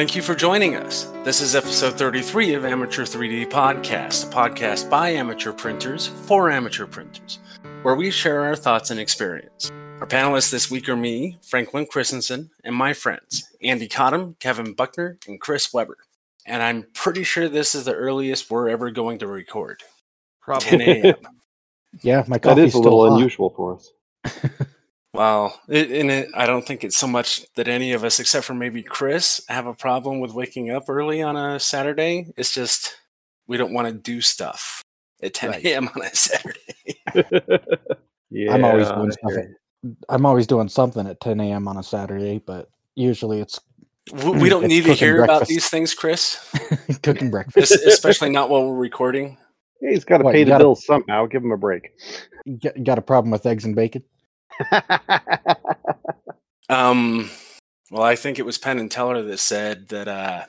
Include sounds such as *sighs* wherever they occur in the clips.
Thank you for joining us. This is episode 33 of Amateur 3D Podcast, a podcast by amateur printers for amateur printers, where we share our thoughts and experience. Our panelists this week are me, Franklin Christensen, and my friends, Andy Cottam, Kevin Buckner, and Chris Weber. And I'm pretty sure this is the earliest we're ever going to record. 10 a.m. *laughs* Yeah, my That coffee's is a still little hot. unusual for us. *laughs* Well, it, and it, I don't think it's so much that any of us, except for maybe Chris, have a problem with waking up early on a Saturday. It's just we don't want to do stuff at 10 Right. a.m. on a Saturday. yeah, *laughs* I'm always doing I stuff. At, I'm always doing something at 10 a.m. on a Saturday, but usually it's we don't need to cooking hear about these things, Chris, *laughs* cooking breakfast. especially not while we're recording. you. He's got to pay the gotta- bills somehow. Give him a break. Got- you got a problem with eggs and bacon? Um, well, I think it was Penn and Teller that said that uh,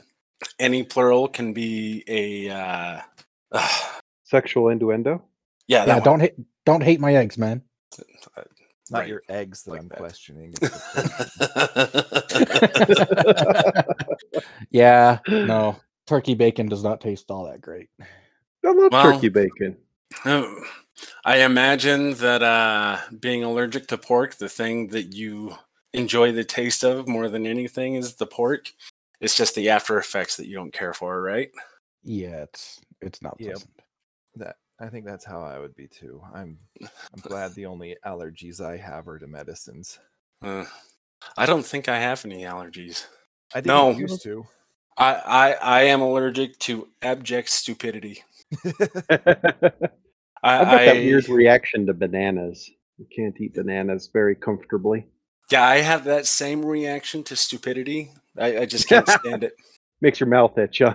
any plural can be a. Uh, Sexual innuendo. yeah, Yeah, one. don't hate don't hate my eggs, man. Not Right. your eggs that Like I'm that. questioning. it's the protein. *laughs* Yeah, no. Turkey bacon does not taste all that great. I love Well- turkey bacon. Oh, I imagine that uh, being allergic to pork, the thing that you enjoy the taste of more than anything is the pork. It's just the after effects that you don't care for, right? Yeah, it's it's not Yep. pleasant. that I think that's how I would be too. I'm I'm *laughs* glad the only allergies I have are to medicines. Uh, I don't think I have any allergies. I didn't No. used to. I, I, I am allergic to abject stupidity. *laughs* *laughs* I've I, got that weird reaction to bananas. You can't eat bananas very comfortably. Yeah, I have that same reaction to stupidity. I, I just can't *laughs* stand it. Makes your mouth itch. Huh?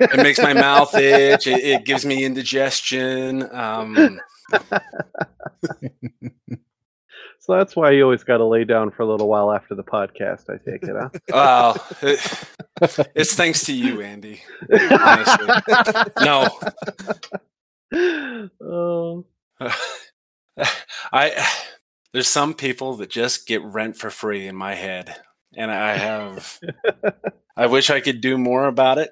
It makes my mouth itch. It, it gives me indigestion. Um, *laughs* So that's why you always got to lay down for a little while after the podcast. I take it, huh? well, it- *laughs* it's thanks to you, Andy. Honestly. No, oh, *laughs* I. *sighs* There's some people that just get rent for free in my head, and I have. I *laughs* wish I could do more about it,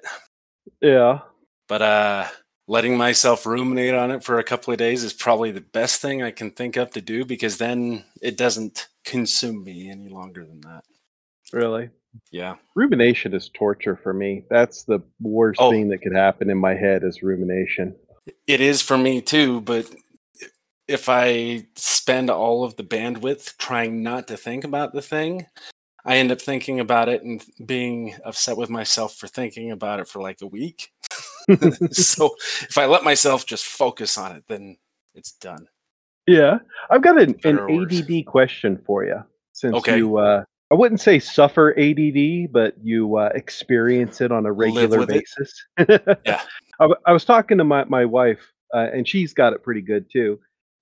yeah. but uh, letting myself ruminate on it for a couple of days is probably the best thing I can think of to do because then it doesn't consume me any longer than that. Really. Yeah. Rumination is torture for me. That's the worst Oh. thing that could happen in my head is rumination. It is for me too, but if I spend all of the bandwidth trying not to think about the thing, I end up thinking about it and being upset with myself for thinking about it for like a week. *laughs* so if I let myself just focus on it, then it's done. Yeah, I've got an, an Better or worse? ADD question for you. Since Okay. you, uh, I wouldn't say suffer ADD, but you uh, experience it on a regular basis. *laughs* Yeah. I, I was talking to my my wife, uh, and she's got it pretty good too.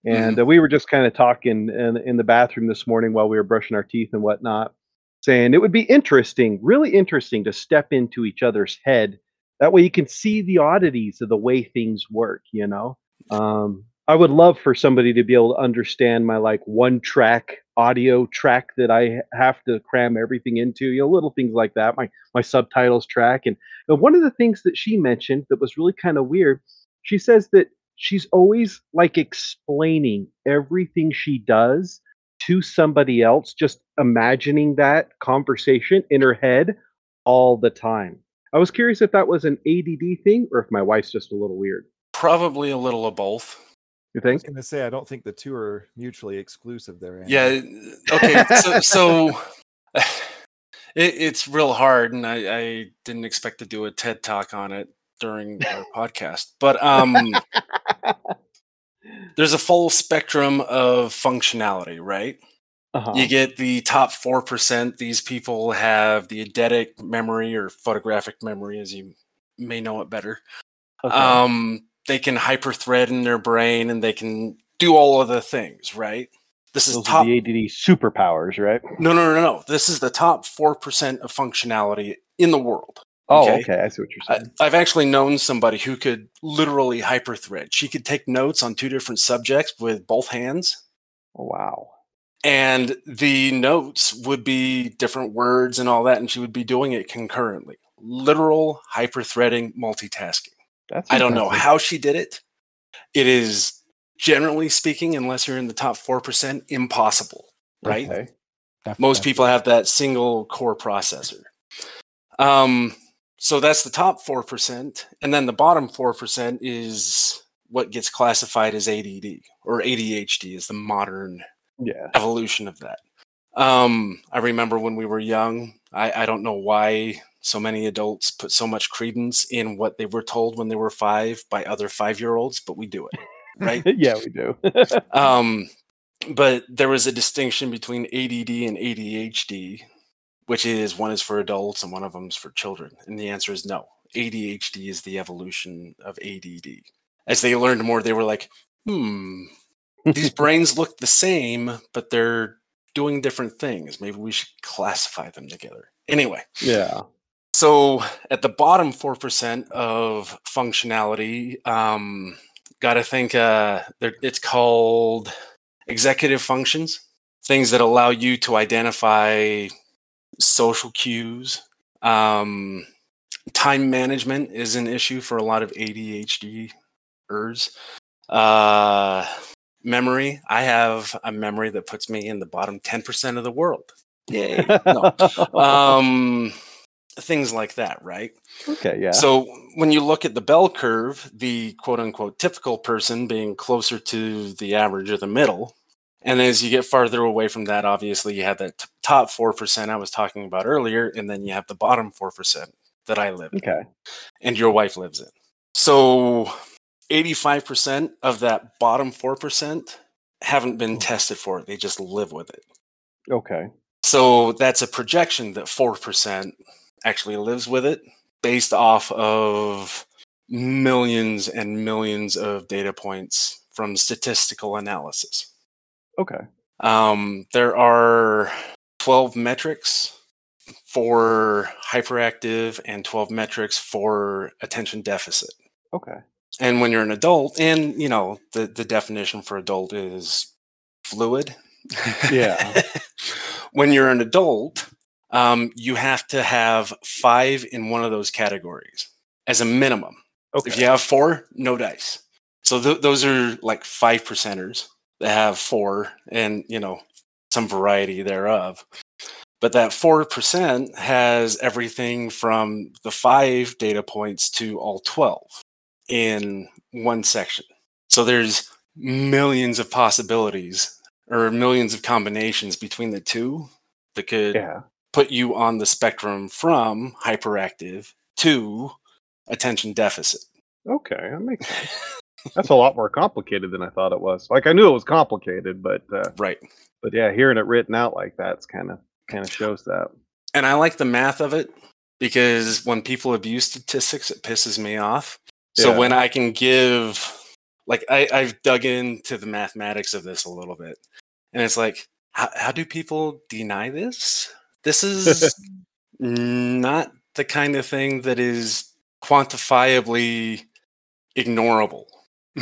Mm-hmm. And uh, we were just kind of talking in, in the bathroom this morning while we were brushing our teeth and whatnot, saying it would be interesting, really interesting, to step into each other's head. That way, you can see the oddities of the way things work. You know. Um, I would love for somebody to be able to understand my like one track audio track that I have to cram everything into, you know, little things like that. My my subtitles track. And, and one of the things that she mentioned that was really kind of weird, she says that she's always like explaining everything she does to somebody else, just imagining that conversation in her head all the time. I was curious if that was an ADD thing or if my wife's just a little weird. Probably a little of both. You I was gonna say I don't think the two are mutually exclusive there. Andy. Yeah. Okay. So, so *sighs* it, it's real hard, and I, I didn't expect to do a TED talk on it during our *laughs* podcast, but um, there's a full spectrum of functionality, right? Uh-huh. You get the top 4%. These people have the eidetic memory or photographic memory, as you may know it better. Okay. Um, they can hyperthread in their brain and they can do all of the things, right? This is Those top. the ADD superpowers, right? No, no, no, no. This is the top 4% of functionality in the world. Oh, Okay. okay. I see what you're I, saying. I've actually known somebody who could literally hyperthread. She could take notes on two different subjects with both hands, oh, wow. and the notes would be different words and all that, and she would be doing it concurrently, literal hyper-threading multitasking. That's I don't know how she did it. It is generally speaking, unless you're in the top 4%, impossible, right? Okay. Most people have that single core processor. Um, so that's the top 4%. And then the bottom 4% is what gets classified as ADD or ADHD is the modern Yeah. evolution of that. Um, I remember when we were young, I, I don't know why so many adults put so much credence in what they were told when they were five by other five year olds, but we do it, right? *laughs* yeah, we do. *laughs* Um, but there was a distinction between ADD and ADHD, which is one is for adults and one of them's for children. And the answer is no. ADHD is the evolution of ADD. As they learned more, they were like, hmm, these *laughs* brains look the same, but they're doing different things. Maybe we should classify them together. Anyway, yeah. So at the bottom 4% of functionality, um, got to think uh, it's called executive functions, things that allow you to identify social cues. Um, time management is an issue for a lot of ADHDers. Uh, memory, I have a memory that puts me in the bottom 10% of the world. Yay. *laughs* No. Um, things like that, right? okay. Yeah. So when you look at the bell curve, the quote unquote typical person being closer to the average or the middle. And as you get farther away from that, obviously you have that t- top 4% I was talking about earlier, and then you have the bottom 4% that I live in okay. and your wife lives in. So 85% of that bottom 4% haven't been mm. tested for it. They just live with it. Okay. So that's a projection that 4% actually lives with it based off of millions and millions of data points from statistical analysis. Okay. Um, there are 12 metrics for hyperactive and 12 metrics for attention deficit. Okay. And when you're an adult, and you know, the, the definition for adult is fluid. Yeah. *laughs* when you're an adult, um, you have to have five in one of those categories as a minimum. Okay. If you have four, no dice. So th- those are like five percenters that have four and, you know, some variety thereof. But that 4% has everything from the five data points to all 12 in one section. So there's millions of possibilities or millions of combinations between the two that could yeah. Put you on the spectrum from hyperactive to attention deficit. Okay. That makes. That's a lot more complicated than I thought it was. Like I knew it was complicated, but uh, *laughs* Right. but yeah, hearing it written out like that's kind of kind of shows that. And I like the math of it because when people abuse statistics, it pisses me off. So Yeah. when I can give, like, I, I've dug into the mathematics of this a little bit, and it's like, how, how do people deny this? This is not the kind of thing that is quantifiably ignorable. *laughs*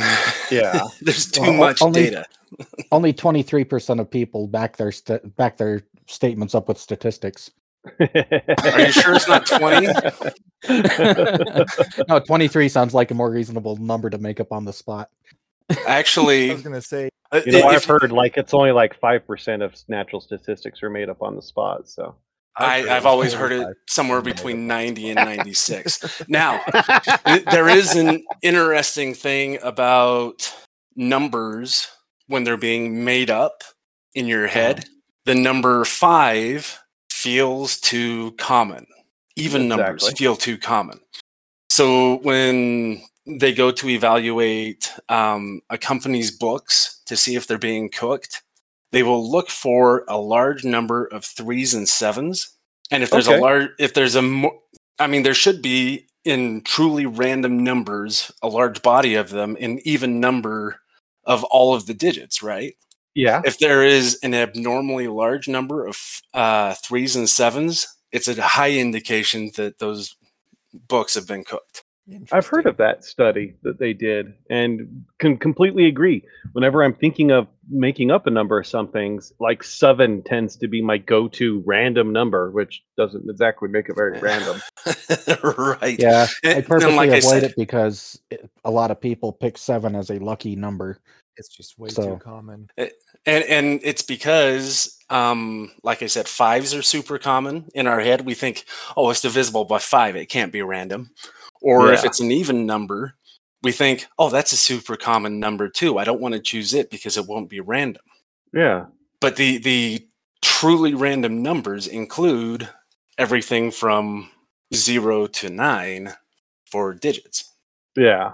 Yeah. there's too Well, much only- data. *laughs* Only 23% of people back their st- back their statements up with statistics. Are you sure it's not 20? *laughs* no, 23 sounds like a more reasonable number to make up on the spot. *laughs* I was gonna say uh, You know, if- I've heard like it's only like five percent of natural statistics are made up on the spot. So I, I've always heard it somewhere between 90 and 96. *laughs* Now, there is an interesting thing about numbers when they're being made up in your head. The number five feels too common. Even numbers feel too common. So when they go to evaluate um, a company's books to see if they're being cooked, they will look for a large number of threes and sevens. And if there's Okay. a large, if there's a more, I mean, there should be in truly random numbers, a large body of them, an even number of all of the digits, right? yeah, If there is an abnormally large number of uh, threes and sevens, it's a high indication that those books have been cooked. I've heard of that study that they did and can completely agree. Whenever I'm thinking of making up a number of some things, like seven tends to be my go to random number, which doesn't exactly make it very *laughs* random. right. Yeah, I And- and purposely like I avoid said- it because it, a lot of people pick seven as a lucky number. It's just way So- too common. and and it's because um like i said fives are super common in our head we think oh it's divisible by five it can't be random or if it's an even number we think oh that's a super common number too. I don't want to choose it because it won't be random. Yeah. but the the truly random numbers include everything from zero to nine for digits. Yeah.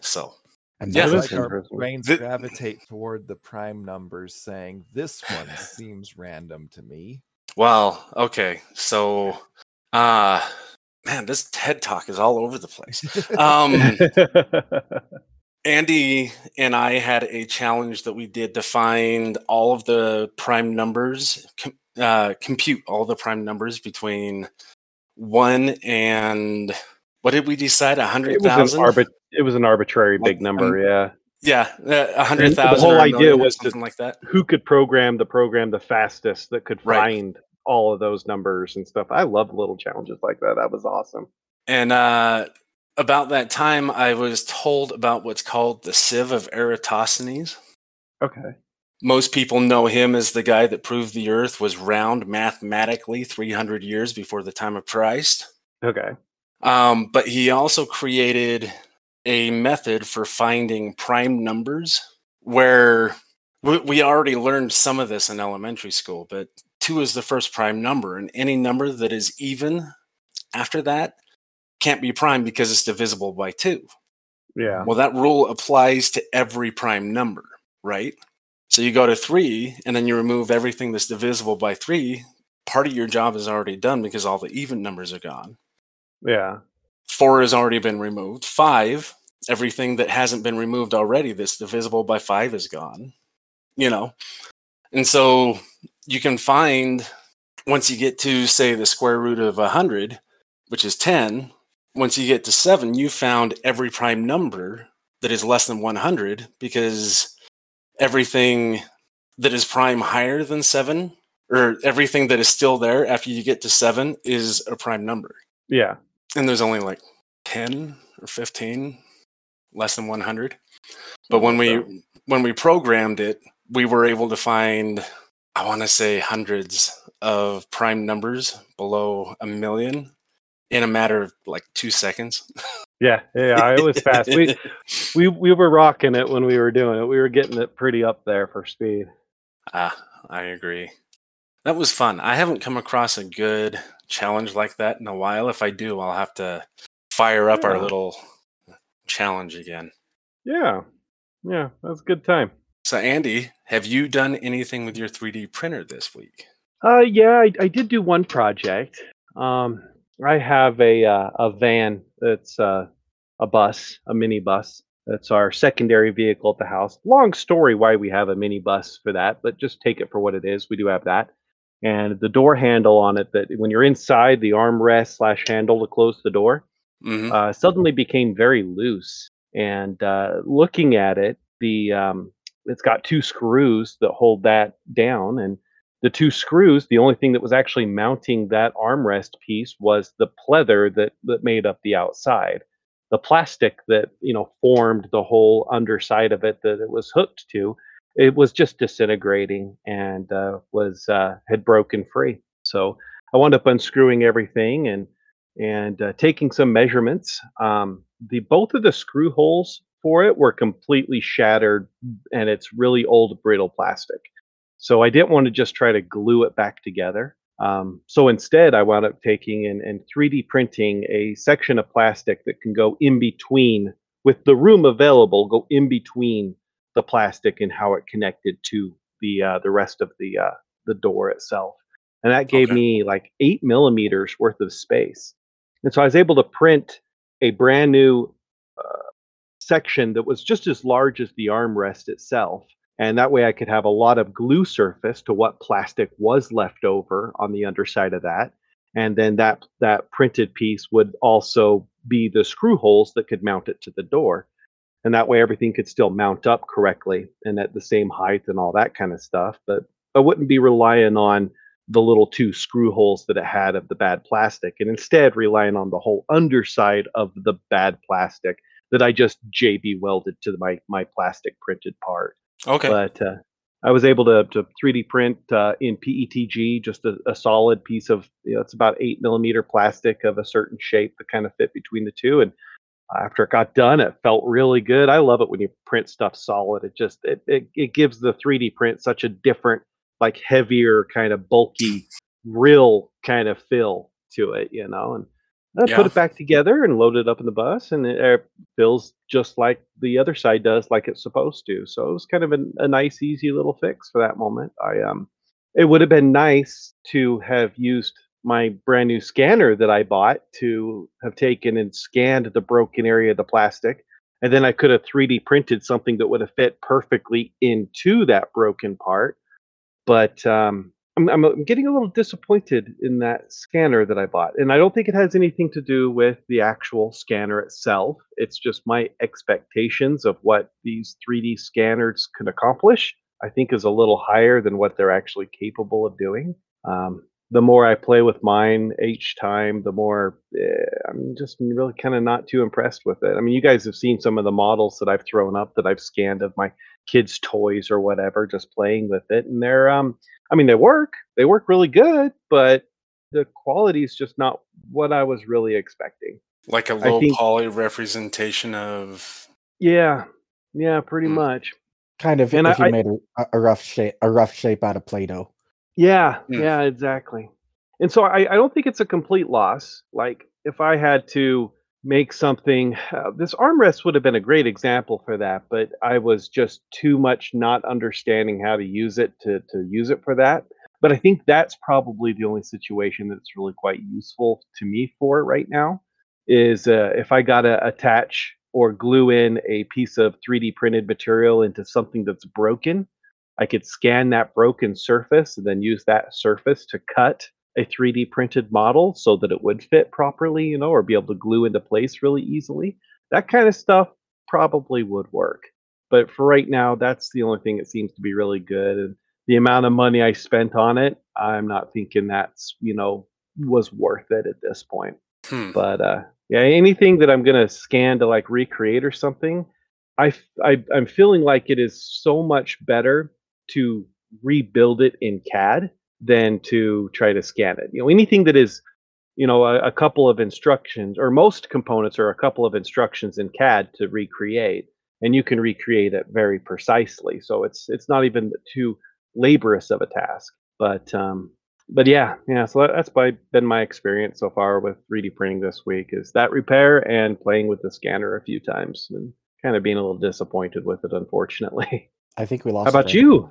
so And Yeah, that's that's like our brains The- gravitate toward the prime numbers, saying this one *laughs* seems random to me. well okay. So uh man this ted talk is all over the place um Andy and I had a challenge that we did to find all of the prime numbers, com- uh, compute all the prime numbers between one and what did we decide? A hundred thousand. it was an arbit- It was an arbitrary Like, big number. um, yeah. yeah, uh, a hundred And the whole idea was to- something like that. Who could program the program the fastest that could Right. find all of those numbers and stuff? I love little challenges like that. That was awesome. And uh, about that time, I was told about what's called the sieve of Eratosthenes. Okay. most people know him as the guy that proved the earth was round mathematically 300 years before the time of Christ. Okay. Um, but he also created a method for finding prime numbers where we, we already learned some of this in elementary school, but two is the first prime number, and any number that is even after that can't be prime because it's divisible by two. Yeah. Well, that rule applies to every prime number, right? So you go to three and then you remove everything that's divisible by three. Part of your job is already done because all the even numbers are gone. Yeah. Four has already been removed. Five, everything that hasn't been removed already that's divisible by five is gone. You know? And so you can find, once you get to, say, the square root of 100, which is 10, once you get to seven, you found every prime number that is less than 100 because everything that is prime higher than seven, or everything that is still there after you get to seven, is a prime number. Yeah. And there's only like 10 or 15 less than 100. But when we when we programmed it, we were able to find I want to say hundreds of prime numbers below a million in a matter of like 2 seconds. Yeah. Yeah. It was *laughs* fast. we we we were rocking it when we were doing it. We were getting it pretty up there for speed. Ah, I agree. That was fun. I haven't come across a good challenge like that in a while. If I do, I'll have to fire up our little challenge again. Yeah. Yeah. That was a good time. So, Andy, have you done anything with your 3D printer this week? Uh, yeah, I, I did do one project. Um, I have a uh, a van that's uh, a bus, a mini bus. That's our secondary vehicle at the house. Long story why we have a mini bus for that, but just take it for what it is. We do have that, and the door handle on it. That when you're inside, the armrest slash handle to close the door hmm uh, suddenly became very loose. And uh, looking at it, the um, it's got two screws that hold that down, and the two screws. The only thing that was actually mounting that armrest piece was the pleather that that made up the outside. The plastic that you know formed the whole underside of it that it was hooked to, it was just disintegrating and uh, was uh, had broken free. So I wound up unscrewing everything and and uh, taking some measurements. Um, the both of the screw holes for it were completely shattered, and it's really old brittle plastic. So I didn't want to just try to glue it back together. Um, so instead, I wound up taking and, and 3D printing a section of plastic that can go in between, with the room available, go in between the plastic and how it connected to the uh, the rest of the uh, the door itself. And that gave Okay. me like eight millimeters worth of space. And so I was able to print a brand new section that was just as large as the armrest itself. And that way I could have a lot of glue surface to what plastic was left over on the underside of that. and then that that printed piece would also be the screw holes that could mount it to the door and that way everything could still mount up correctly and at the same height and all that kind of stuff but i wouldn't be relying on the little two screw holes that it had of the bad plastic and instead relying on the whole underside of the bad plastic that i just jb welded to my my plastic printed part Okay. but uh, I was able to to 3D print uh, in PETG just a, a solid piece of you know it's about eight millimeter plastic of a certain shape that kind of fit between the two. And after it got done, it felt really good. I love it when you print stuff solid. It just it it, it gives the 3D print such a different, like heavier kind of bulky, real kind of feel to it, you know. And I Yeah. put it back together and load it up in the bus, and it uh, feels just like the other side does, like it's supposed to. So it was kind of an, a nice, easy little fix for that moment. I um, it would have been nice to have used my brand new scanner that I bought to have taken and scanned the broken area of the plastic, and then I could have 3D printed something that would have fit perfectly into that broken part. But um, I'm, I'm getting a little disappointed in that scanner that I bought, and I don't think it has anything to do with the actual scanner itself. It's just my expectations of what these 3D scanners can accomplish. I think is a little higher than what they're actually capable of doing. Um, the more I play with mine each time, the more eh, I'm just really kind of not too impressed with it. I mean, you guys have seen some of the models that I've thrown up that I've scanned of my kids' toys or whatever, just playing with it, and they're um, I mean, they work. They work really good, but the quality is just not what I was really expecting. like a low think- poly representation of. Yeah, yeah, pretty Hmm. much. Kind of And if I- you made a, a rough shape a rough shape out of Play-Doh. Yeah, Mm. yeah, exactly. And so I, I don't think it's a complete loss. Like if I had to make something, uh, this armrest would have been a great example for that, but I was just too much not understanding how to use it to to use it for that. But I think that's probably the only situation that's really quite useful to me for right now. Is uh, if I got to attach or glue in a piece of 3D printed material into something that's broken, I could scan that broken surface and then use that surface to cut a 3D printed model so that it would fit properly, you know, or be able to glue into place really easily. That kind of stuff probably would work. But for right now, that's the only thing that seems to be really good. And the amount of money I spent on it, I'm not thinking that's, you know, was worth it at this point. Hmm. But uh, yeah, anything that I'm gonna scan to like recreate or something, I I'm feeling like it is so much better to rebuild it in CAD than to try to scan it. You know, anything that is, you know, a, a couple of instructions or most components are a couple of instructions in CAD to recreate, and you can recreate it very precisely. So it's it's not even too laborious of a task. But um, but yeah, yeah. So that, that's by, been my experience so far with 3D printing this week is that repair and playing with the scanner a few times and kind of being a little disappointed with it, unfortunately. I think we *laughs* lost. How about Fred. you?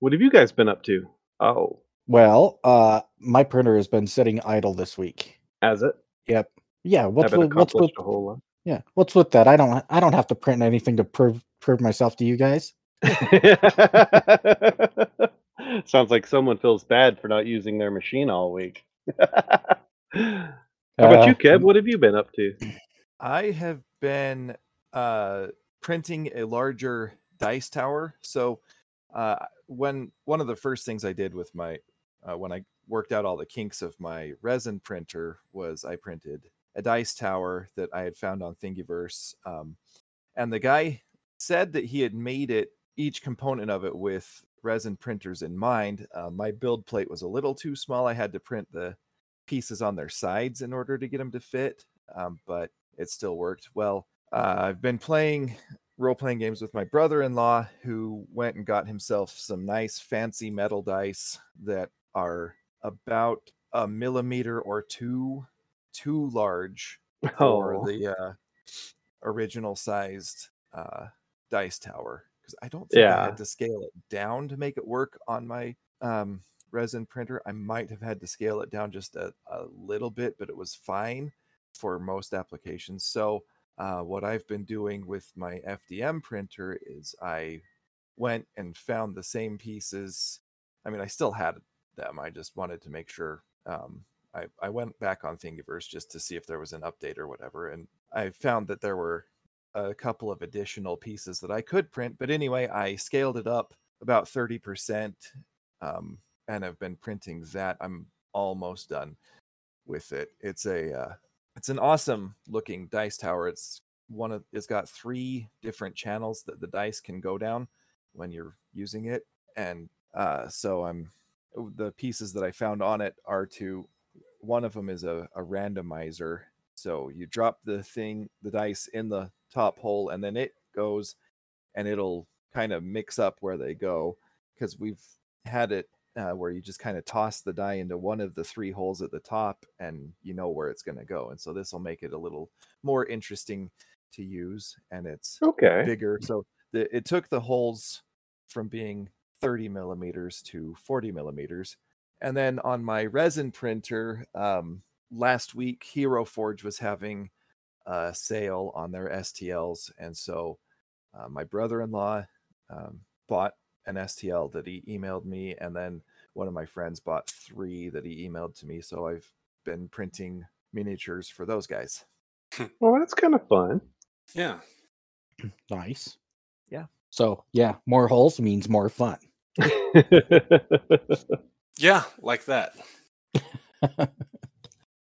What have you guys been up to? Oh, Well, uh, my printer has been sitting idle this week. has it? Yep. Yeah. What's Haven't with, what's with accomplished a whole yeah? What's with that? I don't I don't have to print anything to prove prove myself to you guys. *laughs* Sounds like someone feels bad for not using their machine all week. *laughs* How about you, Uh, Kev? What have you been up to? I have been uh, printing a larger dice tower. So uh, when one of the first things I did with my uh, when I worked out all the kinks of my resin printer was I printed a dice tower that I had found on Thingiverse, um, and the guy said that he had made it each component of it with resin printers in mind. Uh, my build plate was a little too small. I had to print the pieces on their sides in order to get them to fit, um, but it still worked well. Uh, I've been playing role playing games with my brother in law who went and got himself some nice fancy metal dice that are about a millimeter or two too large *laughs* for Oh, the uh, original sized uh, dice tower because I don't think I had to scale it down to make it work on my um, resin printer. I might have had to scale it down just a, a little bit, but it was fine for most applications. So, uh, what I've been doing with my FDM printer is I went and found the same pieces. I mean, I still had them. I just wanted to make sure um, I, I went back on Thingiverse just to see if there was an update or whatever, and I found that there were a couple of additional pieces that I could print. But anyway, I scaled it up about 30% um, and have been printing that. I'm almost done with it. It's a uh, it's an awesome looking dice tower. It's one of it's got three different channels that the dice can go down when you're using it, and uh, so I'm the pieces that I found on it are to one of them is a, a randomizer. So you drop the thing, the dice in the top hole, and then it goes and it'll kind of mix up where they go because we've had it uh, where you just kind of toss the die into one of the three holes at the top and you know where it's going to go. And so this will make it a little more interesting to use and it's Okay. bigger. So the, it took the holes from being 30 millimeters to 40 millimeters. And then on my resin printer, um, last week, Hero Forge was having a sale on their STLs. And so uh, my brother in law um, bought an STL that he emailed me. And then one of my friends bought three that he emailed to me. So I've been printing miniatures for those guys. Well, that's kind of fun. Yeah. *clears throat* Nice. Yeah. So yeah, more holes means more fun. Yeah, like that. *laughs*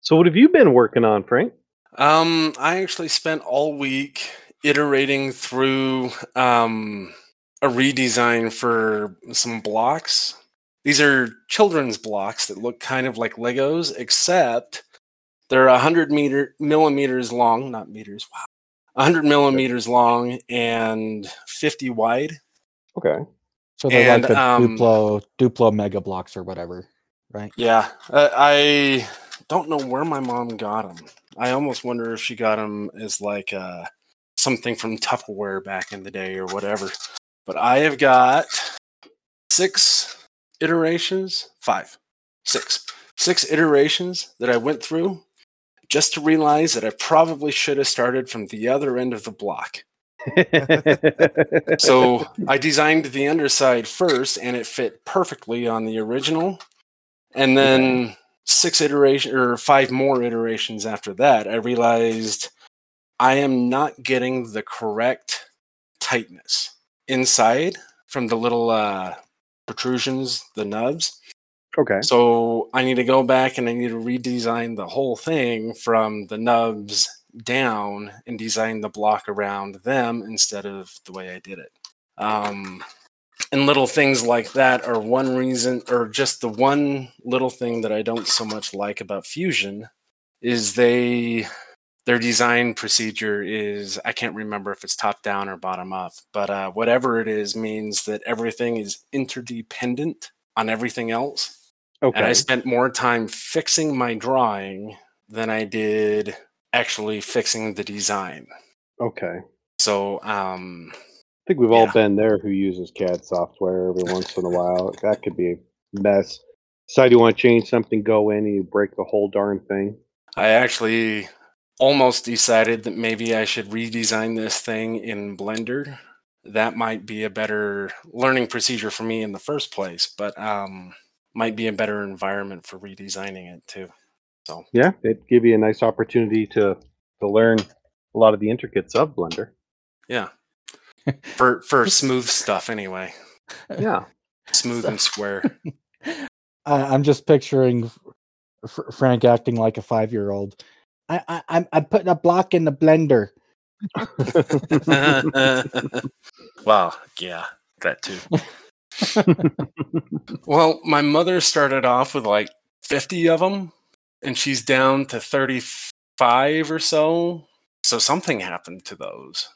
so, what have you been working on, Frank? Um, I actually spent all week iterating through um, a redesign for some blocks. These are children's blocks that look kind of like Legos, except they're 100 meter millimeters long, not meters. Wow, 100 millimeters long and 50 wide. Okay. So they're And, like the um, Duplo Duplo Mega Bloks or whatever, right? Yeah, uh, I don't know where my mom got them. I almost wonder if she got them as like uh, something from Tupperware back in the day or whatever. But I have got six iterations, five, six, six iterations that I went through just to realize that I probably should have started from the other end of the block. So *laughs* I designed the underside first, and it fit perfectly on the original. And then six iterations or five more iterations after that, I realized I am not getting the correct tightness inside from the little uh, protrusions, the nubs. okay. So I need to go back and I need to redesign the whole thing from the nubs down and design the block around them instead of the way I did it. Um, and little things like that are one reason, or just the one little thing that I don't so much like about Fusion is they their design procedure is I can't remember if it's top down or bottom up, but uh, whatever it is means that everything is interdependent on everything else Okay. and I spent more time fixing my drawing than I did actually fixing the design. okay. So, um, I think we've all been there who uses CAD software every once in a while. That could be a mess. Decide you want to change something, go in and you break the whole darn thing. I actually almost decided that maybe I should redesign this thing in Blender. That might be a better learning procedure for me in the first place, but um, might be a better environment for redesigning it too. So, Yeah, it'd give you a nice opportunity to to learn a lot of the intricates of Blender. yeah. *laughs* For for smooth stuff anyway. Yeah. Smooth and square. *laughs* I, I'm just picturing F- Frank acting like a five year old. I, I, I'm I'm putting a block in the blender. *laughs* wow, yeah, that too. Well, my mother started off with like 50 of them, and she's down to 35 or so. So something happened to those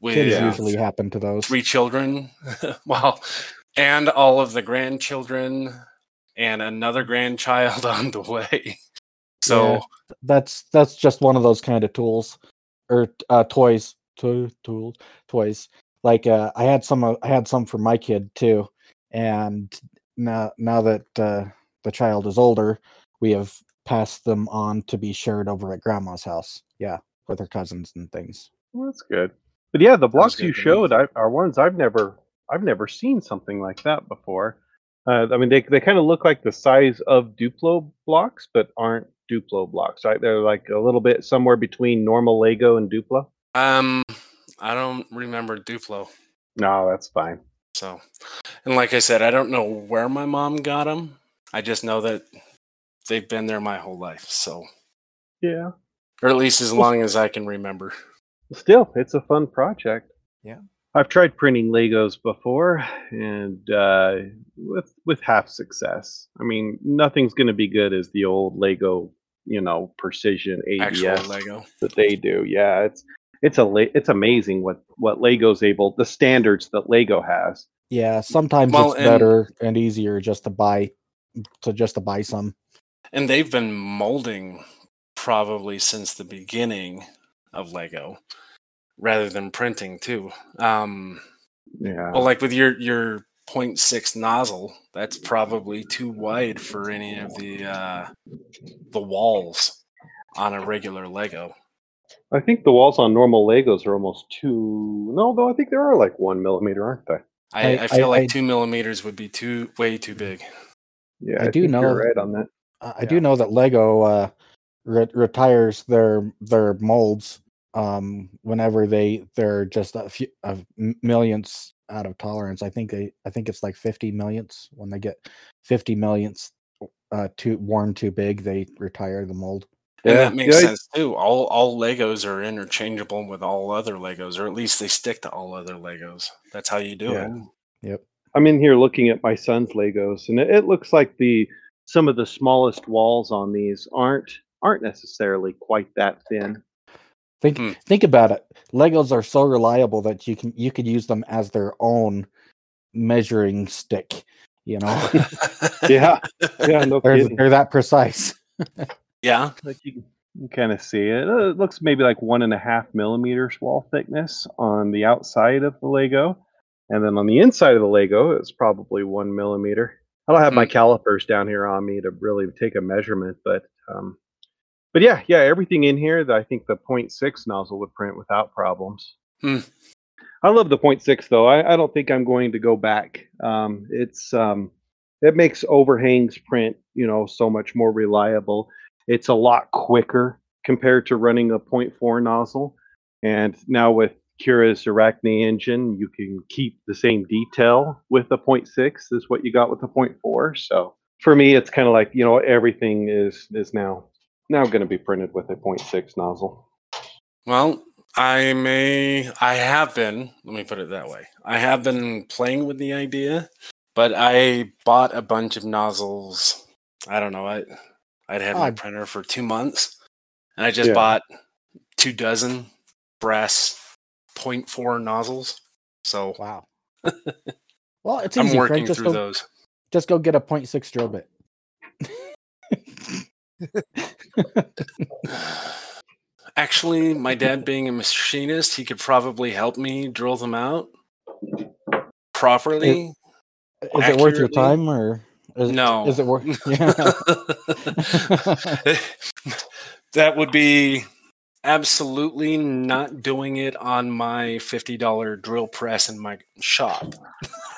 with Kids Yeah. usually happen to those. three children. *laughs* well, and all of the grandchildren, and another grandchild *laughs* on the way. So, Yeah. That's that's just one of those kind of tools or uh, toys. To, tools, toys. Like uh, I had some. uh, I had some for my kid too, and now now that uh, the child is older, we have passed them on to be shared over at grandma's house. Yeah, with her cousins and things. Well, that's good. But yeah, the blocks you showed I, are ones I've never I've never seen something like that before. Uh, I mean, they they kind of look like the size of Duplo blocks, but aren't Duplo blocks, right? They're like a little bit somewhere between normal Lego and Duplo. Um, I don't remember Duplo. No, that's fine. So, and like I said, I don't know where my mom got them. I just know that they've been there my whole life. So, Yeah. or at least as long as I can remember. Still, it's a fun project. Yeah. I've tried printing Legos before, and uh, with with half success. I mean, nothing's going to be good as the old Lego, you know, precision Actual ABS Lego. that they do. Yeah, it's it's a la- it's amazing what what Lego's able the standards that Lego has. Yeah, sometimes Well, it's and- better and easier just to buy to just to buy some. And they've been molding probably since the beginning of Lego rather than printing too. Um, Yeah. well, like with your your 0.6 nozzle, that's probably too wide for any of the uh, the walls on a regular Lego. I think the walls on normal Legos are almost two. No, though I think they are like one millimeter, aren't they? I, I- I, feel I- like I- two millimeters would be too way too big. Yeah, I do know- you're right on that. I I do know that Lego uh, re- retires their their molds um, whenever they they're just a few of m- millionths out of tolerance. I think they I think it's like fifty millionths when they get fifty millionths uh, too worn too big, they retire the mold. And Yeah, that makes yeah, sense too. All all Legos are interchangeable with all other Legos, or at least they stick to all other Legos. That's how you do it. Yep. I'm in here looking at my son's Legos, and it, it looks like the some of the smallest walls on these aren't aren't necessarily quite that thin. Think Hmm. think about it. Legos are so reliable that you can you could use them as their own measuring stick. You know, *laughs* Yeah, yeah, no they're, kidding. they're that precise. yeah. Like you can kind of see it. Uh, It looks maybe like one and a half millimeters wall thickness on the outside of the Lego, and then on the inside of the Lego, it's probably one millimeter. I don't have my Hmm. calipers down here on me to really take a measurement, but um, but yeah, yeah, everything in here that I think the 0.6 nozzle would print without problems. Hmm. I love the 0.6 though. I, I don't think I'm going to go back. Um, it's um, it makes overhangs print, you know, so much more reliable. It's a lot quicker compared to running a 0.4 nozzle. And now with Cura's Arachne engine, you can keep the same detail with the 0.6 as what you got with the 0.4. So for me, it's kind of like you know everything is is now now going to be printed with a 0.6 nozzle. Well, I may, I have been, let me put it that way. I have been playing with the idea, but I bought a bunch of nozzles. I don't know. I, I'd had my printer for two months, and I just Yeah. bought two dozen brass 0.4 nozzles. So Wow. *laughs* well, it's easy. I'm working Frank. Just through go, those. just go get a 0.6 drill bit. *laughs* Actually, my dad being a machinist, he could probably help me drill them out properly. Is it worth your time or is, No. Is it worth? *laughs* Yeah. that would be absolutely not doing it on my $50 drill press in my shop. *laughs*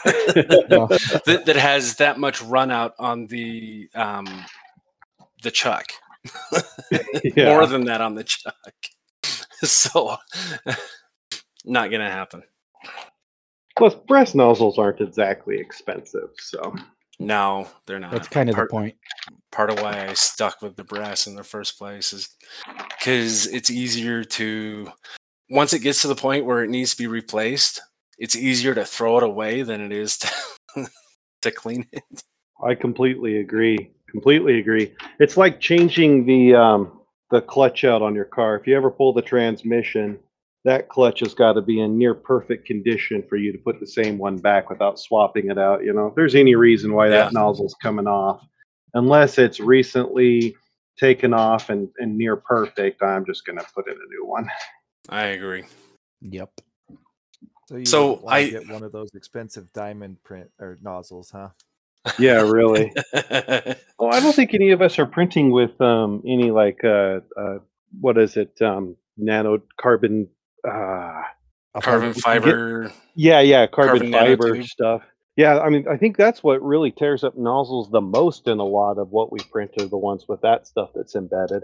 That, that has that much run out on the um, the chuck. *laughs* Yeah. more than that on the chuck. *laughs* So not gonna happen. Plus, brass nozzles aren't exactly expensive, so. No they're not. That's kind of the point. part of why I stuck with the brass in the first place is because it's easier to once it gets to the point where it needs to be replaced, it's easier to throw it away than it is to *laughs* to clean it. I completely agree. Completely agree. It's like changing the um, the clutch out on your car. If you ever pull the transmission, that clutch has got to be in near perfect condition for you to put the same one back without swapping it out. You know, if there's any reason why Yeah. that nozzle's coming off, unless it's recently taken off and, and near perfect, I'm just gonna put in a new one. I agree. Yep. So you So want to I- get one of those expensive diamond print or nozzles, huh? Yeah, really. *laughs* Well, I don't think any of us are printing with um, any like uh, uh, what is it? Um, nano carbon. Uh, Carbon part- fiber. yeah, yeah, carbon, Carbon fiber nanotube. stuff. Yeah, I mean, I think that's what really tears up nozzles the most in a lot of what we print are the ones with that stuff that's embedded.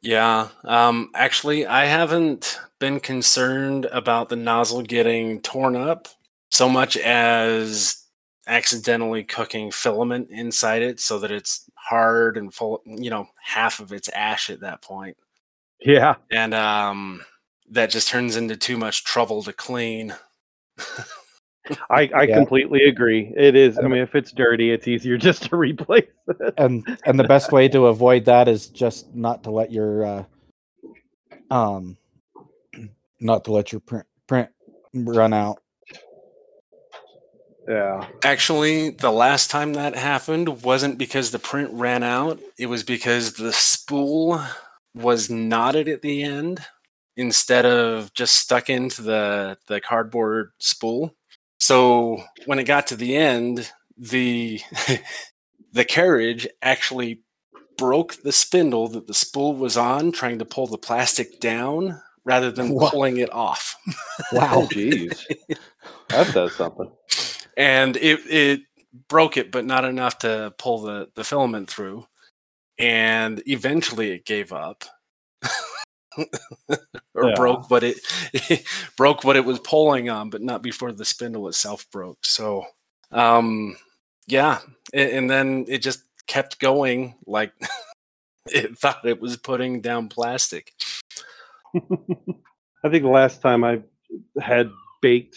Yeah. Um, actually, I haven't been concerned about the nozzle getting torn up so much as accidentally cooking filament inside it so that it's hard and full, you know, half of it's ash at that point. Yeah. And um, that just turns into too much trouble to clean. *laughs* I, I Yeah. completely agree. It is. I mean, if it's dirty, it's easier *laughs* just to replace it. and and the best way to avoid that is just not to let your uh um not to let your print print run out Yeah. Actually, the last time that happened wasn't because the print ran out. It was because the spool was knotted at the end instead of just stuck into the, the cardboard spool. So when it got to the end, the *laughs* the carriage actually broke the spindle that the spool was on, trying to pull the plastic down rather than What? pulling it off. *laughs* wow Oh, jeez. that says something. and it it broke it, but not enough to pull the the filament through. And eventually, it gave up, *laughs* or Yeah. broke what it, *laughs* broke what it was pulling on, but not before the spindle itself broke. So, um, yeah, and then it just kept going like *laughs* it thought it was putting down plastic. *laughs* I think the last time I had baked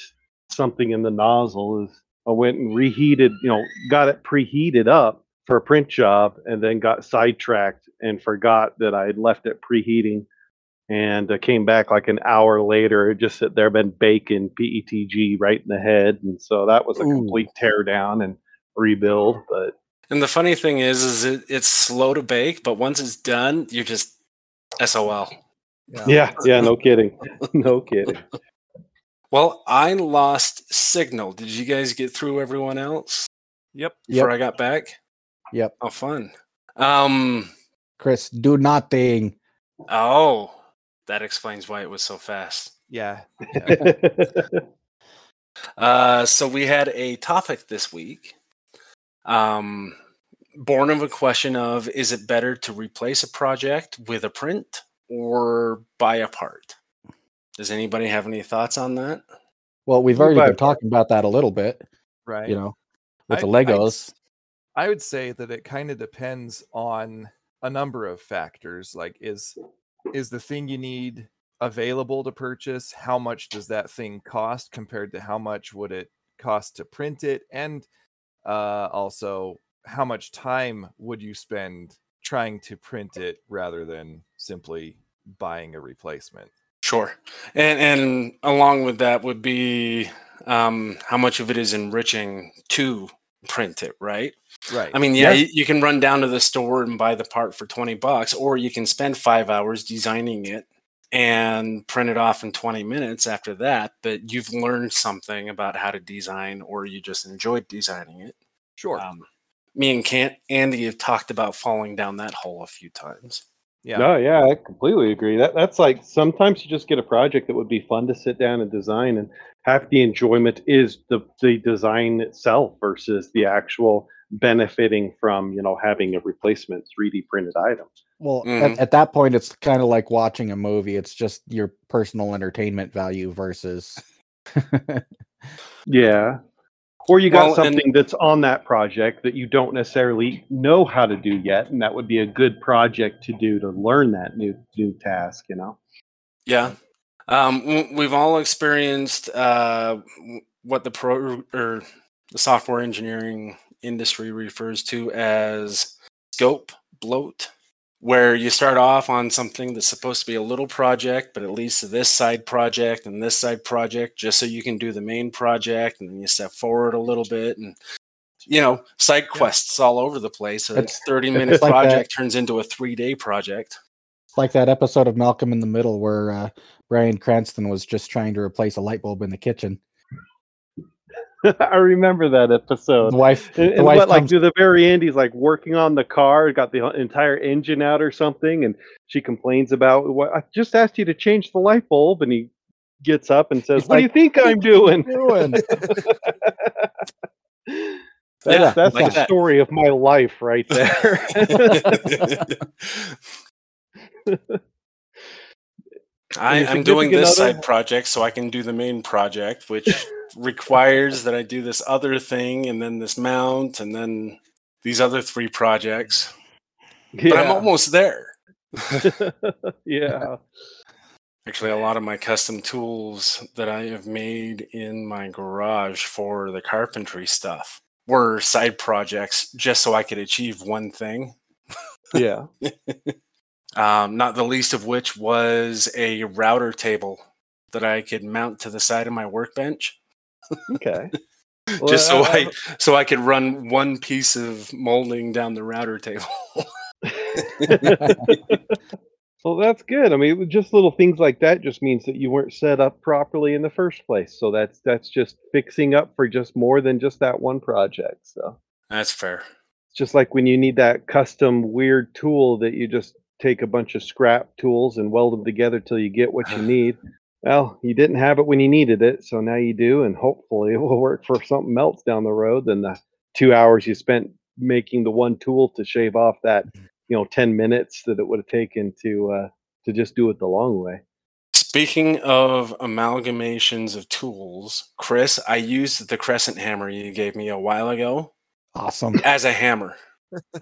something in the nozzle is I went and reheated, you know, got it preheated up for a print job and then got sidetracked and forgot that I had left it preheating and uh, came back like an hour later. It just sit there, been baking PETG right in the head. And so that was a Ooh. complete tear down and rebuild. But And the funny thing is, is it, it's slow to bake, but once it's done, you're just SOL. yeah, yeah, no *laughs* kidding. *laughs* No kidding. Well, I lost signal. Did you guys get through everyone else Yep. before Yep. I got back? yep Oh, fun. Um. chris do nothing Oh, that explains why it was so fast. Yeah. yeah. *laughs* Uh, so we had a topic this week. Um, born of a question of: Is it better to replace a project with a print or buy a part? Does anybody have any thoughts on that? well we've already been talking about that a little bit right. you know with the I- I'd legos s- I would say that it kind of depends on a number of factors. Like, is is the thing you need available to purchase? How much does that thing cost compared to how much would it cost to print it? And uh, also, how much time would you spend trying to print it rather than simply buying a replacement? Sure. And and along with that would be um, how much of it is enriching to print it, right? Right. I mean, yeah, Yeah. You, you can run down to the store and buy the part for 20 bucks, or you can spend five hours designing it and print it off in 20 minutes after that. But you've learned something about how to design, or you just enjoyed designing it. sure. Um, me and Kant, Andy have talked about falling down that hole a few times. Yeah. No, yeah, I completely agree. That that's like sometimes you just get a project that would be fun to sit down and design, and half the enjoyment is the the design itself versus the actual benefiting from you know having a replacement 3D printed item. well Mhm. at, at that point it's kind of like watching a movie it's just your personal entertainment value versus Yeah. Or you got Well, and- something that's on that project that you don't necessarily know how to do yet, and that would be a good project to do to learn that new new task. You know. Yeah. Um, we've all experienced uh, what the pro or the software engineering industry refers to as scope bloat, where you start off on something that's supposed to be a little project, but it leads to this side project and this side project just so you can do the main project, and then you step forward a little bit and you know side quests all over the place. So It's- it's thirty minute like that. project turns into a three day project. It's like that episode of Malcolm in the Middle where uh, Bryan Cranston was just trying to replace a light bulb in the kitchen. *laughs* I remember that episode. The wife, And, the and wife what, like to the very end, he's like working on the car, got the entire engine out or something, and she complains about what I just asked you to change the light bulb, and he gets up and says, He's "What do you think I'm doing?" doing? *laughs* That's, Yeah, that's like the that. story of my life right *laughs* there. I, I'm doing this other? side project so I can do the main project, which requires that I do this other thing and then this mount and then these other three projects. But I'm almost there. *laughs* yeah. Actually, a lot of my custom tools that I have made in my garage for the carpentry stuff were side projects just so I could achieve one thing. Yeah. *laughs* Um, not the least of which was a router table that I could mount to the side of my workbench. Okay. *laughs* just so Well, I so I could run one piece of molding down the router table. *laughs* Well, that's good. I mean, just little things like that just means that you weren't set up properly in the first place. So that's that's just fixing up for just more than just that one project. So That's fair. it's just like when you need that custom weird tool that you just take a bunch of scrap tools and weld them together till you get what you *sighs* need. Well, you didn't have it when you needed it, so now you do, and hopefully it will work for something else down the road than the two hours you spent making the one tool to shave off that, you know, ten minutes that it would have taken to uh, to just do it the long way. Speaking of amalgamations of tools, Chris, I used the crescent hammer you gave me a while ago awesome. as a hammer.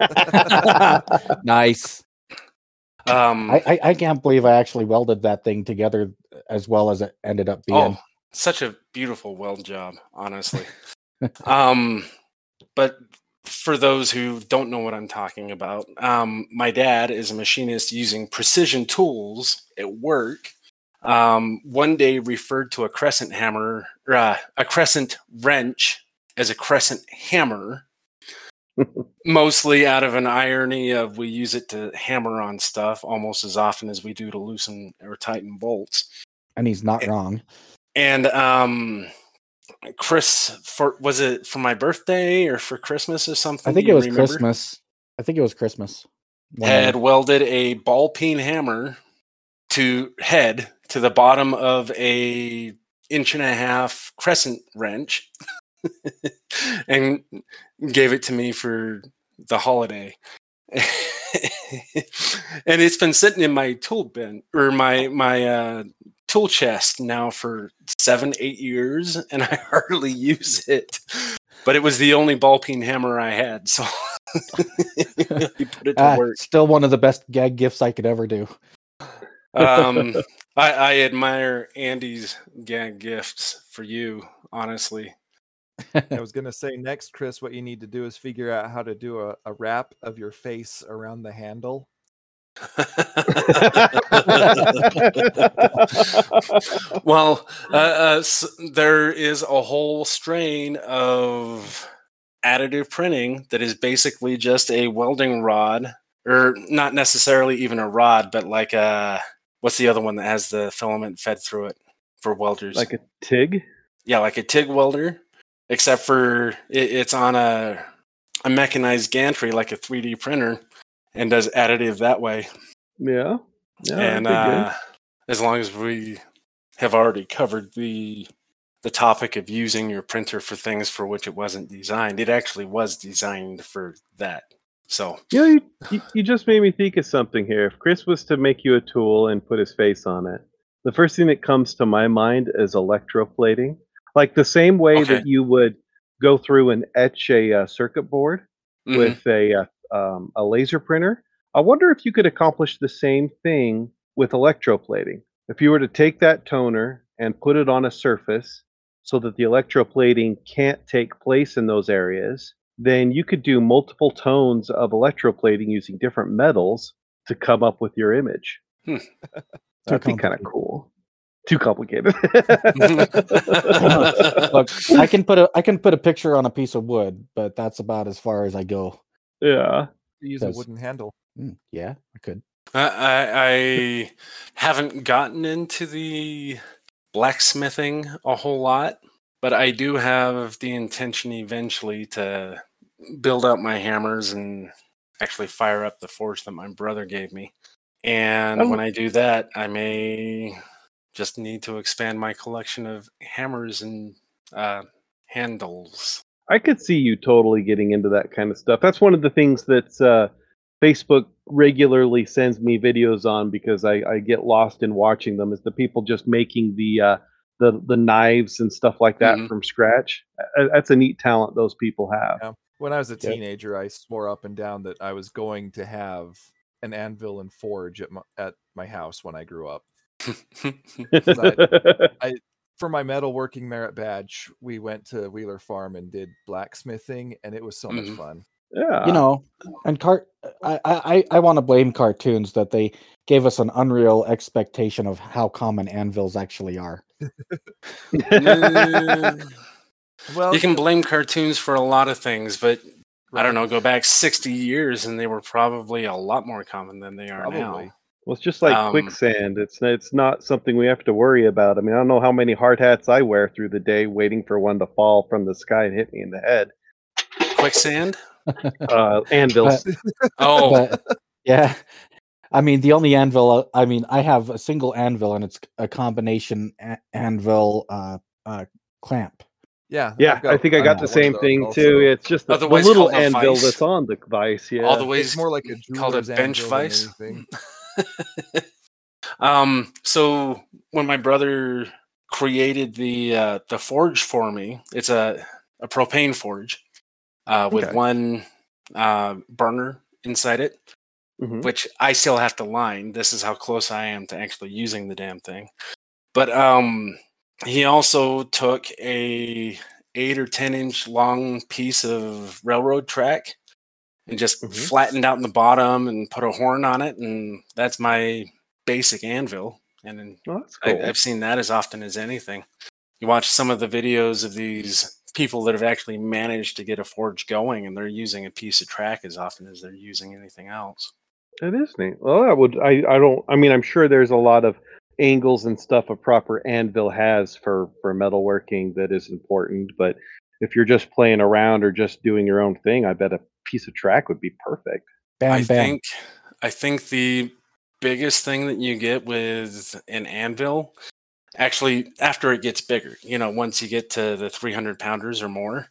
*laughs* *laughs* nice. Um, I, I I can't believe I actually welded that thing together as well as it ended up being. oh, such a beautiful weld job, honestly. *laughs* um, but for those who don't know what I'm talking about, um, my dad is a machinist using precision tools at work. Um, one day referred to a crescent hammer, uh, a crescent wrench as a crescent hammer, mostly out of an irony of we use it to hammer on stuff almost as often as we do to loosen or tighten bolts and he's not wrong. and um chris for was it for my birthday or for christmas or something I think it was remember? Christmas. I think it was Christmas. When had welded a ball peen hammer to head to the bottom of a inch and a half crescent wrench *laughs* *laughs* and gave it to me for the holiday. *laughs* And it's been sitting in my tool bin or my my uh tool chest now for seven eight years and i *laughs* hardly use it. But it was the only ball peen hammer i had so you put it to Ah, work. still one of the best gag gifts I could ever do. um I, I admire andy's gag gifts for you honestly I *laughs* was gonna say next, Chris, what you need to do is figure out how to do a, a wrap of your face around the handle. *laughs* well, uh, uh, s- there is a whole strain of additive printing that is basically just a welding rod, or not necessarily even a rod, but like a what's the other one that has the filament fed through it for welders? like a TIG. yeah, like a TIG welder, except for it, it's on a a mechanized gantry like a 3D printer, and does additive that way Yeah. Yeah. and that'd be good. uh, as long as we have already covered the the topic of using your printer for things for which it wasn't designed, it actually was designed for that. So You know, you, you just made me think of something here. If Chris was to make you a tool and put his face on it, the first thing that comes to my mind is electroplating. Like the same way Okay. that you would go through and etch a uh, circuit board mhm. with a uh, um, a laser printer. I wonder if you could accomplish the same thing with electroplating. If you were to take that toner and put it on a surface so that the electroplating can't take place in those areas, then you could do multiple tones of electroplating using different metals to come up with your image. Hmm. That'd be kind of cool. Too complicated. *laughs* Look, I can put a I can put a picture on a piece of wood, but that's about as far as I go. yeah. Use a wooden handle. Mm, yeah, I could. I, I, I haven't gotten into the blacksmithing a whole lot, but I do have the intention eventually to build out my hammers and actually fire up the forge that my brother gave me. And Oh. when I do that, I may just need to expand my collection of hammers and uh, handles. I could see you totally getting into that kind of stuff. That's one of the things that uh, Facebook regularly sends me videos on because I, I get lost in watching them. Is the people just making the uh, the the knives and stuff like that Mhm. from scratch? Uh, That's a neat talent those people have. Yeah. When I was a Yeah. teenager, I swore up and down that I was going to have an anvil and forge at my, at my house when I grew up. *laughs* For my metalworking merit badge, we went to Wheeler Farm and did blacksmithing, and it was so much Mhm. fun. yeah, you know and cart i i i want to blame cartoons that they gave us an unreal expectation of how common anvils actually are Mm, *laughs* Well, you can blame cartoons for a lot of things, but I don't know, go back 60 years and they were probably a lot more common than they are Probably. now. Well, it's just like Um, quicksand. It's it's not something we have to worry about. I mean, I don't know how many hard hats I wear through the day, waiting for one to fall from the sky and hit me in the head. Quicksand? Uh, anvils. *laughs* Oh, but yeah i mean the only anvil uh, i mean i have a single anvil and it's a combination a- anvil uh uh clamp yeah, Yeah, I've I think I I've got the same those thing also. too. It's just the, the little anvil vice. that's on the vice. Yeah, all the ways It's more like a called a bench anvil than vice. *laughs* *laughs* um, so when my brother created the uh, the forge for me, it's a a propane forge uh, with Okay. one uh, burner inside it, Mhm. which I still have to line. This is how close I am to actually using the damn thing. But um, he also took a eight or ten inch long piece of railroad track and just Mhm. flattened out in the bottom and put a horn on it, and that's my basic anvil. And then Oh, that's I, I've seen that as often as anything. You watch some of the videos of these people that have actually managed to get a forge going, and they're using a piece of track as often as they're using anything else. It is neat. Well, I would. I. I don't. I mean, I'm sure there's a lot of angles and stuff a proper anvil has for for metalworking that is important. But if you're just playing around or just doing your own thing, I bet a piece of track would be perfect. bam I bam think I think the biggest thing that you get with an anvil, actually after it gets bigger, you know, once you get to the 300 pounders or more,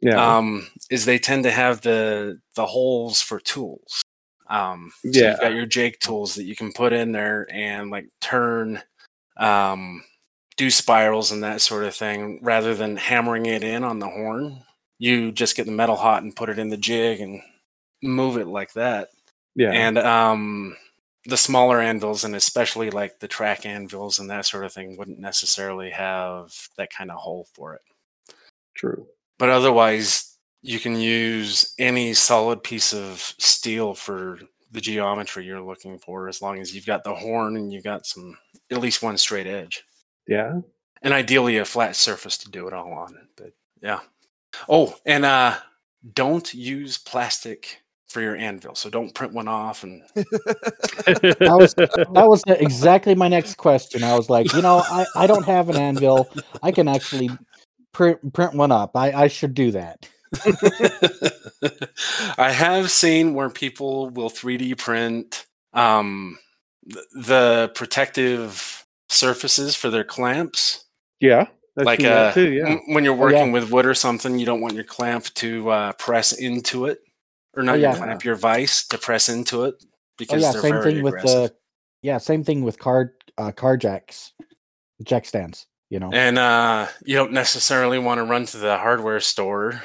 Yeah. um, is they tend to have the the holes for tools. Um, so Yeah. you've got your Jake tools that you can put in there and like turn, um, do spirals and that sort of thing, rather than hammering it in on the horn. You just get the metal hot and put it in the jig and move it like that. yeah. And um, the smaller anvils, and especially like the track anvils and that sort of thing, wouldn't necessarily have that kind of hole for it true. but otherwise you can use any solid piece of steel for the geometry you're looking for as long as you've got the horn and you've got some at least one straight edge Yeah. and ideally a flat surface to do it all on but yeah oh and uh don't use plastic for your anvil so don't print one off and *laughs* That was that was exactly my next question. I was like, you know, I, I don't have an anvil. I can actually print print one up. I, I should do that. *laughs* I have seen where people will 3D print um, the protective surfaces for their clamps. yeah. I've like seen uh, too. Yeah. m- when you're Oh, yeah. working with wood or something, you don't want your clamp to uh, press into it, or not Oh, your yeah. clamp, your vise to press into it Oh because yeah, same very thing with the yeah, same thing with car uh, car jacks, jack stands. You know, And uh, you don't necessarily want to run to the hardware store.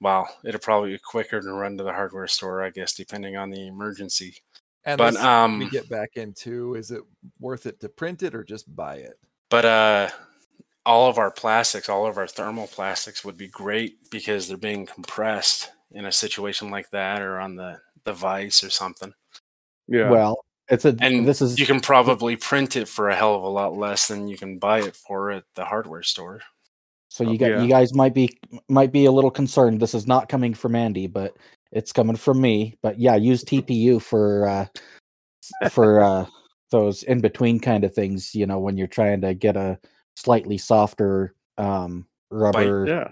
Well, it'll probably be quicker to run to the hardware store, I guess, depending on the emergency. And But this um, we get back into is it worth it to print it or just buy it? but uh, all of our plastics, all of our thermal plastics, would be great because they're being compressed in a situation like that, or on the the vise or something. Yeah. well, it's a And this is You can probably print it for a hell of a lot less than you can buy it for at the hardware store. so Oh, you got yeah. you guys might be might be a little concerned. This is not coming from Andy, but it's coming from me. But yeah, use TPU for uh for uh those in between kind of things. You know, when you're trying to get a slightly softer um rubber yeah.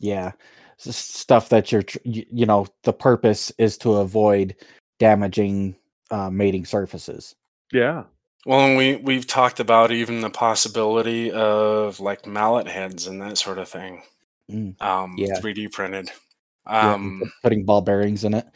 yeah stuff that you're tr- you know the purpose is to avoid damaging uh, mating surfaces Yeah. Well, and we we've talked about even the possibility of like mallet heads and that sort of thing. Mm, um, yeah. 3D printed. yeah, Um, putting ball bearings in it,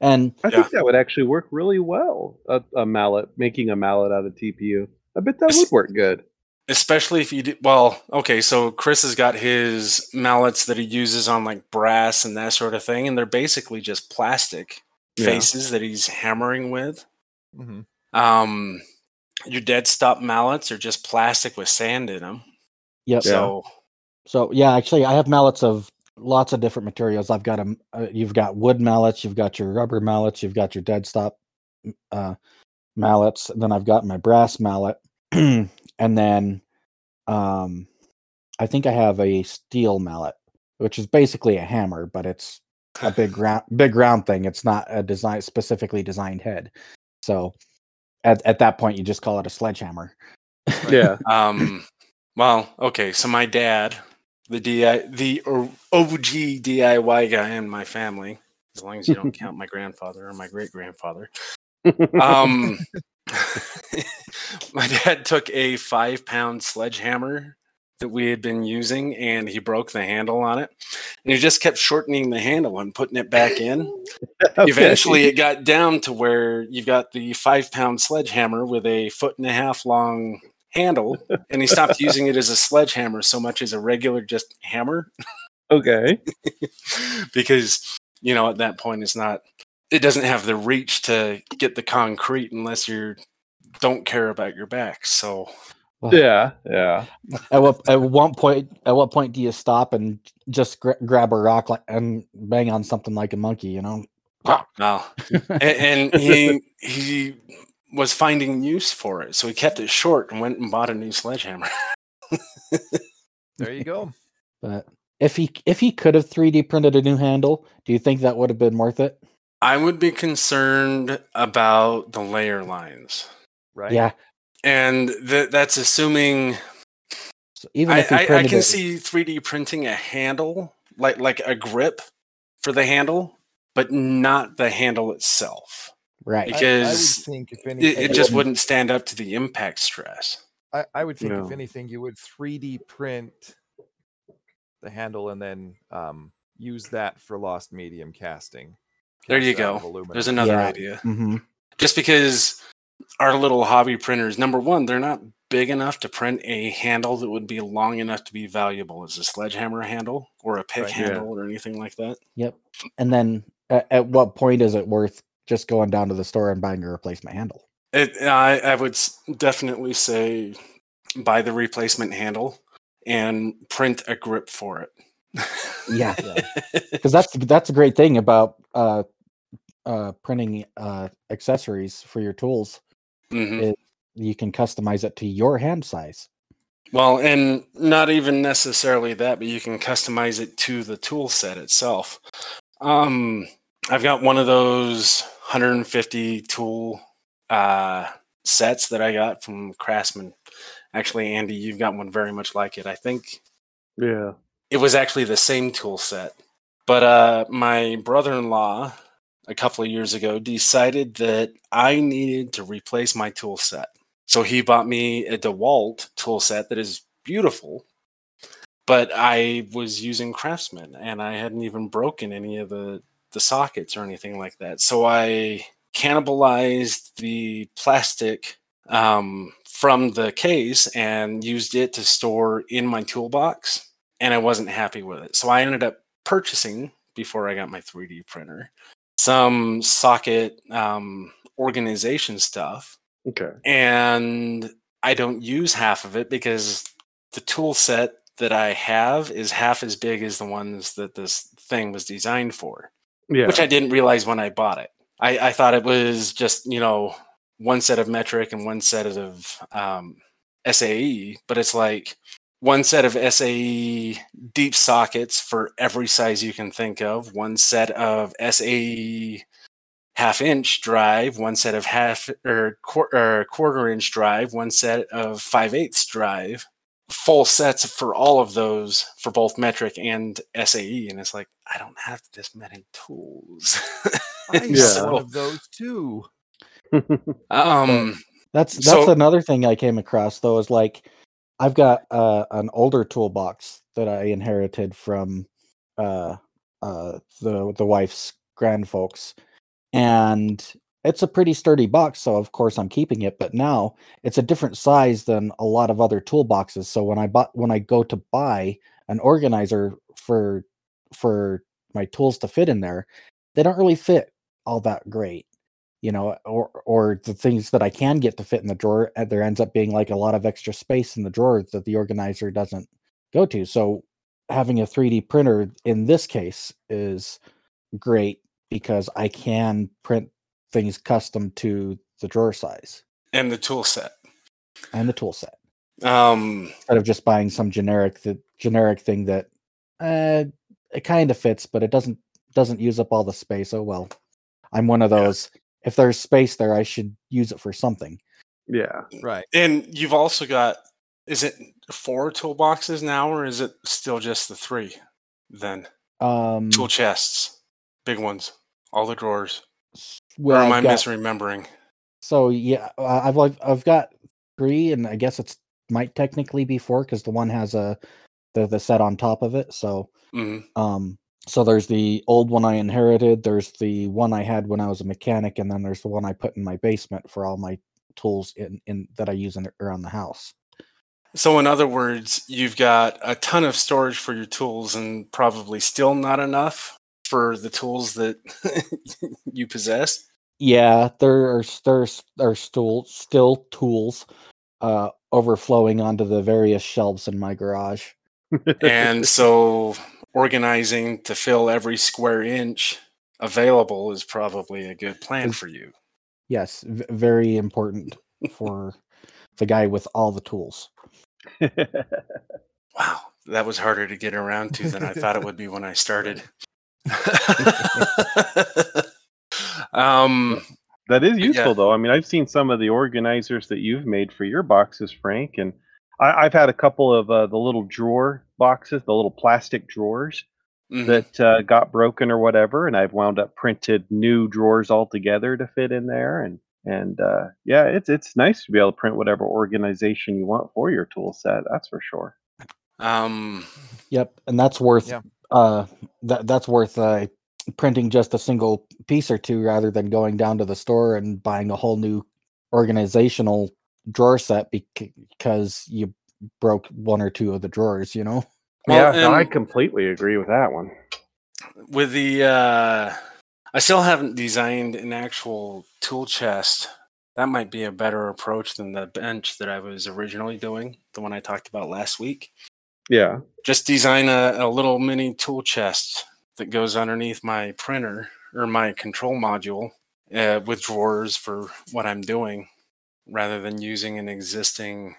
and I Yeah. think that would actually work really well. A, a mallet, making a mallet out of TPU. I bet that would work good. Especially if you do well okay so chris has got his mallets that he uses on like brass and that sort of thing and they're basically just plastic Yeah. faces that he's hammering with Mhm. um your dead stop mallets are just plastic with sand in them yep. Yeah. so So yeah, actually, I have mallets of lots of different materials. I've got a, uh, you've got wood mallets, you've got your rubber mallets, you've got your dead stop uh, mallets. And then I've got my brass mallet, *clears throat* and then um, I think I have a steel mallet, which is basically a hammer, but it's a *laughs* big round, big round thing. It's not a design specifically designed head. So at at that point, you just call it a sledgehammer. Yeah. *laughs* um well okay so my dad the di the og diy guy in my family as long as you don't *laughs* count my grandfather or my great grandfather um *laughs* my dad took a five pound sledgehammer that we had been using and he broke the handle on it and he just kept shortening the handle and putting it back in *laughs* Okay. eventually it got down to where you've got the five pound sledgehammer with a foot and a half long handle and he stopped *laughs* using it as a sledgehammer so much as a regular just hammer Okay. because you know at that point it's not it doesn't have the reach to get the concrete unless you don't care about your back so Yeah. Yeah. At what at one point at what point do you stop and just gra- grab a rock like and bang on something like a monkey? You know. no and, and *laughs* he he was finding use for it so he kept it short and went and bought a new sledgehammer *laughs* There you go. But if he if he could have 3D printed a new handle, do you think that would have been worth it? I would be concerned about the layer lines Right. Yeah. and th- that's assuming So even I, if he I, I can it, see 3D printing a handle, like like a grip for the handle, but not the handle itself. right. I- I, would because think if It, anything, it just wouldn't- wouldn't stand up to the impact stress. I, I would think if anything, you would 3D print the handle and then um, use that for lost medium casting. There you go. There's another Yeah. idea. hmm Just because our little hobby printers, number one, they're not big enough to print a handle that would be long enough to be valuable as a sledgehammer handle or a pick Right, yeah. handle or anything like that. Yep. And then at, at what point is it worth just going down to the store and buying a replacement handle? It, I, I would definitely say buy the replacement handle and print a grip for it. Yeah. *laughs* Because that's that's a great thing about uh, uh, printing uh, accessories for your tools. Mhm. It- You can customize it to your hand size. Well, and not even necessarily that, but you can customize it to the tool set itself. Um, I've got one of those 150 tool uh, sets that I got from Craftsman. Actually, Andy, you've got one very much like it. I think Yeah. it was actually the same tool set. But uh, my brother in law, a couple of years ago, decided that I needed to replace my tool set. So he bought me a DeWalt tool set that is beautiful, but I was using Craftsman and I hadn't even broken any of the, the sockets or anything like that. So I cannibalized the plastic um, from the case and used it to store in my toolbox and I wasn't happy with it. So I ended up purchasing before I got my 3D printer some socket um, organization stuff, Okay. and I don't use half of it because the tool set that I have is half as big as the ones that this thing was designed for, Yeah. which I didn't realize when I bought it. I, I thought it was just you know one set of metric and one set of um, SAE, but it's like one set of SAE deep sockets for every size you can think of, one set of SAE half inch drive, one set of half or, quar- or quarter inch drive, one set of five eighths drive, full sets for all of those for both metric and SAE. And it's like, I don't have this many tools. I *laughs* have Yeah. one of those too. um, That's that's So- another thing I came across though is like I've got uh, an older toolbox that I inherited from uh uh the the wife's grandfolks, and it's a pretty sturdy box. So of course I'm keeping it. But now it's a different size than a lot of other toolboxes. So when I bought when I go to buy an organizer for for my tools to fit in there, they don't really fit all that great you know or or the things that i can get to fit in the drawer there ends up being like a lot of extra space in the drawer that the organizer doesn't go to. So having a 3d printer in this case is great because i can print things custom to the drawer size. And the tool set. and the tool set. Um, instead of just buying some generic the generic thing that uh it kind of fits but it doesn't doesn't use up all the space. Oh well. I'm one of Yeah. Those if there's space there i should use it for something Yeah. Right. and you've also got, is it four toolboxes now, or is it still just the three? Then um tool chests, big ones, all the drawers. s- Or am I I've got- misremembering? so yeah uh, i've like i've got three and i guess it's might technically be four because the one has a the, the set on top of it so Mhm. um so there's the old one i inherited there's the one i had when i was a mechanic and then there's the one i put in my basement for all my tools in in that i use in around the house So, in other words, you've got a ton of storage for your tools, and probably still not enough for the tools that *laughs* you possess. yeah there are there's are still still tools uh overflowing onto the various shelves in my garage and so organizing to fill every square inch available is probably a good plan for you. yes v- very important for the guy with all the tools *laughs* Wow, that was harder to get around to than I thought it would be when I started. *laughs* *laughs* um, That is Yeah. useful, though. I mean, I've seen some of the organizers that you've made for your boxes, Frank, and I, I've had a couple of uh, the little drawer boxes, the little plastic drawers mhm. that uh, got broken or whatever, and I've wound up printed new drawers altogether to fit in there, and and uh, yeah, it's it's nice to be able to print whatever organization you want for your tool set. That's for sure. um, Yep, and that's worth Yeah. uh that that's worth uh printing just a single piece or two rather than going down to the store and buying a whole new organizational drawer set because you broke one or two of the drawers, you know. Well, yeah, no, I completely agree with that one. with the uh I still haven't designed an actual tool chest. That might be a better approach than the bench that I was originally doing, the one I talked about last week. Yeah, Just design a, a little mini tool chest that goes underneath my printer or my control module uh, with drawers for what I'm doing rather than using an existing.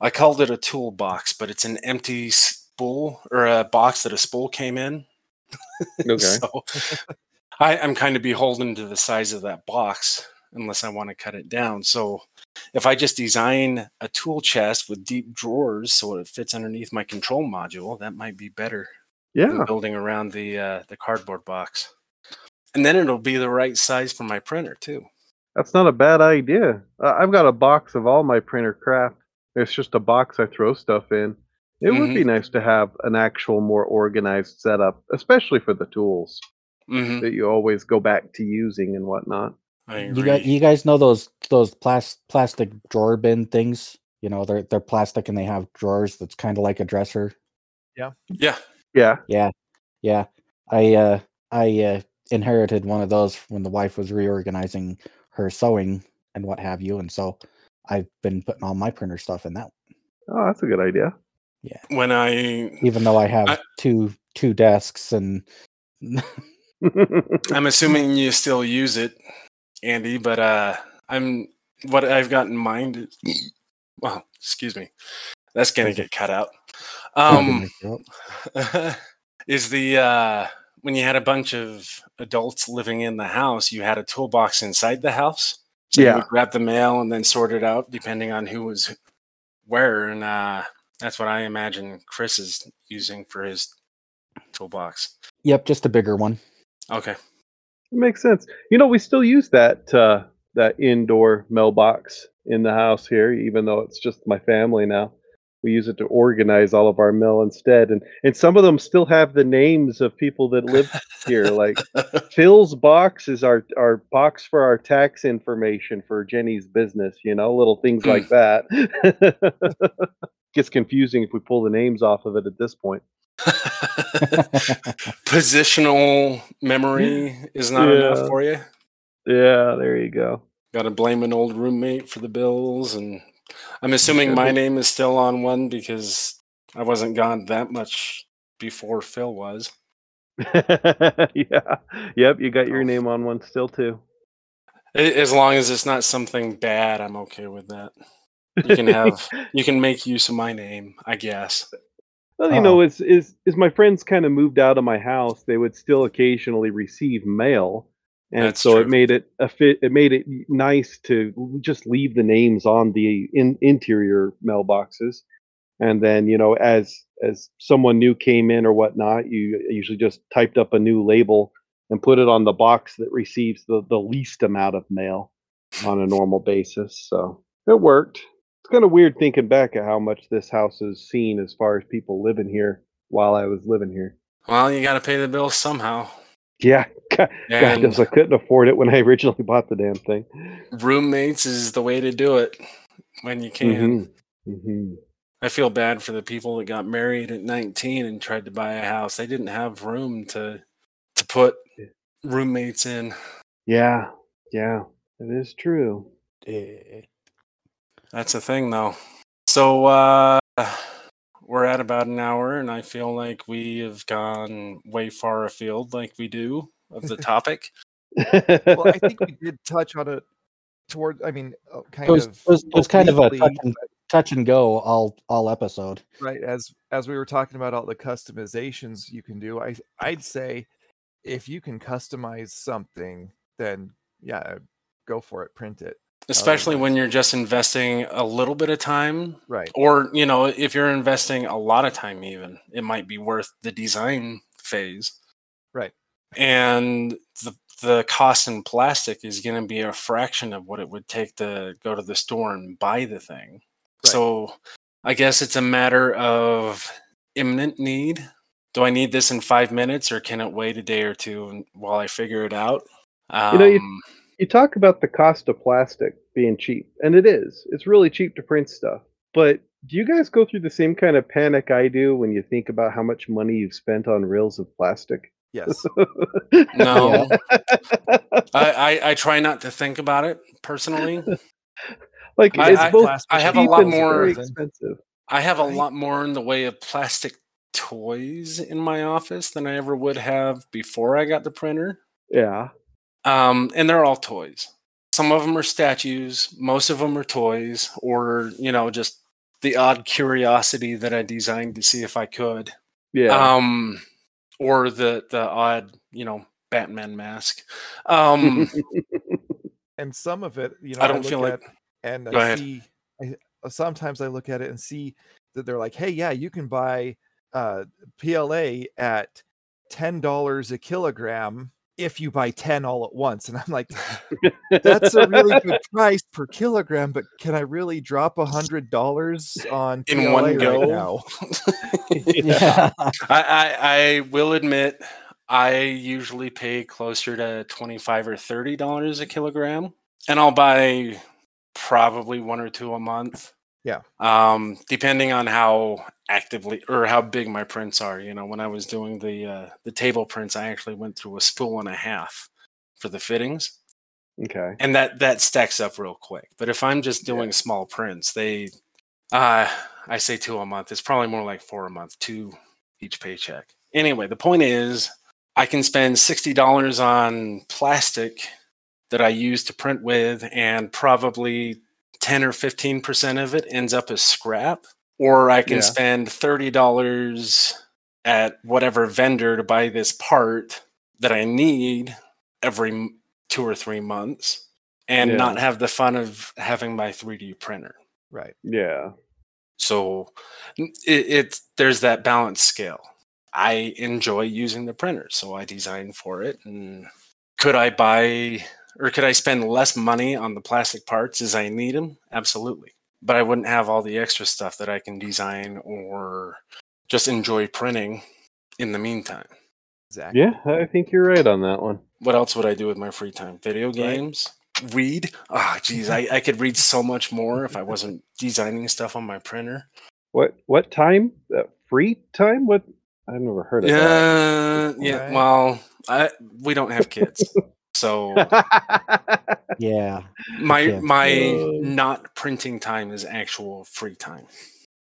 I called it a toolbox, but it's an empty spool or a box that a spool came in. *laughs* okay. So I, I'm kind of beholden to the size of that box unless I want to cut it down. So if I just design a tool chest with deep drawers so it fits underneath my control module, that might be better yeah, building around the uh, the cardboard box. And then it'll be the right size for my printer too. That's not a bad idea. Uh, I've got a box of all my printer crap. It's just a box I throw stuff in. It would be nice to have an actual, more organized setup, especially for the tools hmm that you always go back to using and whatnot. You guys, you guys know those those plas- plastic drawer bin things? You know, they're they're plastic and they have drawers that's kind of like a dresser. Yeah. Yeah. Yeah. Yeah, Yeah, I uh I uh inherited one of those when the wife was reorganizing her sewing and what have you, and so I've been putting all my printer stuff in that. oh, that's a good idea. Yeah. When I Even though I have I- two two desks and *laughs* I'm assuming you still use it, Andy, but uh I'm what I've got in mind is well, excuse me. That's gonna get cut out. *laughs* Um *laughs* is the uh when you had a bunch of adults living in the house, you had a toolbox inside the house. So you Yeah. would grab the mail and then sort it out depending on who was where. And uh that's what I imagine Chris is using for his toolbox. yep, just a bigger one. Okay. It makes sense. You know, we still use that uh, that indoor mailbox in the house here, even though it's just my family now. We use it to organize all of our mail instead. And and some of them still have the names of people that live here. Like *laughs* Phil's box is our our box for our tax information for Jenny's business. You know, little things like hmm. that. *laughs* Gets confusing if we pull the names off of it at this point. *laughs* Positional memory is not enough for you. Yeah, there you go. Got to blame an old roommate for the bills, and I'm assuming my name is still on one because I wasn't gone that much before Phil was. *laughs* yeah. Yep, you got your Oh. name on one still too. As long as it's not something bad, I'm okay with that. You can have, *laughs* you can make use of my name, I guess. Well, you oh. know, as is as my friends kind of moved out of my house, they would still occasionally receive mail, and That's so it made it a fit. It made it nice to just leave the names on the in, interior mailboxes, and then you know, as as someone new came in or whatnot, you usually just typed up a new label and put it on the box that receives the the least amount of mail on a normal basis. So it worked. It's kind of weird thinking back at how much this house has seen as far as people living here while I was living here. Well, you got to pay the bills somehow. Yeah, God, And knows I couldn't afford it when I originally bought the damn thing. roommates is the way to do it when you can. Mhm, mhm. I feel bad for the people that got married at 19 and tried to buy a house. They didn't have room to to put roommates in. Yeah, yeah, it is true. Eh, That's a thing though. So uh we're at about an hour and I feel like we have gone way far afield like we do of the topic. Well, I think we did touch on it toward. I mean, uh, kind It was, of. it was, it was kind of a touch and, touch and go all all episode. right as as we were talking about all the customizations you can do i i'd say if you can customize something then yeah go for it print it Especially when you're just investing a little bit of time right or you know if you're investing a lot of time even it might be worth the design phase Right. And the the cost in plastic is going to be a fraction of what it would take to go to the store and buy the thing Right. so i guess it's a matter of imminent need do i need this in five minutes or can it wait a day or two while i figure it out You know, you- Um, You talk about the cost of plastic being cheap, and it is. It's really cheap to print stuff. But do you guys go through the same kind of panic I do when you think about how much money you've spent on reels of plastic? Yes *laughs* no I, I i try not to think about it personally like I- it's I- both I have a lot more- expensive. I have a Right. lot more in the way of plastic toys in my office than I ever would have before I got the printer. Yeah. Um, and they're all toys. Some of them are statues, most of them are toys, or you know, just the odd curiosity that I designed to see if I could. Yeah. Um, or the the odd, you know, Batman mask. Um, *laughs* and some of it you know I don't look feel like- at and i see I, uh, sometimes i look at it and see that they're like hey yeah you can buy uh pla at ten dollars a kilogram if you buy 10 all at once and i'm like *laughs* that's a really good price per kilogram but can i really drop a hundred dollars on In PLA one right go? now *laughs* *laughs* Yeah. I, I I will admit I usually pay closer to twenty five or thirty dollars a kilogram, and I'll buy probably one or two a month. Yeah. Um, depending on how actively or how big my prints are. You know, when I was doing the uh, the table prints, I actually went through a spool and a half for the fittings, okay. and that that stacks up real quick. But if I'm just Yeah. doing small prints, they uh I say two a month. It's probably more like four a month, two each paycheck. Anyway, the point is I can spend sixty dollars on plastic that I use to print with, and probably ten or fifteen percent of it ends up as scrap. Or I can Yeah. spend thirty dollars at whatever vendor to buy this part that I need every two or three months and Yeah. not have the fun of having my 3D printer. right Yeah. So n- it, it's there's that balance scale. I enjoy using the printer, so I design for it. And could I buy or could I spend less money on the plastic parts as I need them? Absolutely. But I wouldn't have all the extra stuff that I can design or just enjoy printing in the meantime. Exactly. Yeah, I think you're right on that one. What else would I do with my free time? Video games? Read? Ah, geez, I, I could read so much more if I wasn't designing stuff on my printer. What what time? Uh, free time? What? I've never heard of Yeah, yeah. Right. Well, I we don't have kids, *laughs* so. *laughs* Yeah. my Yeah. my Uh. not printing time is actual free time.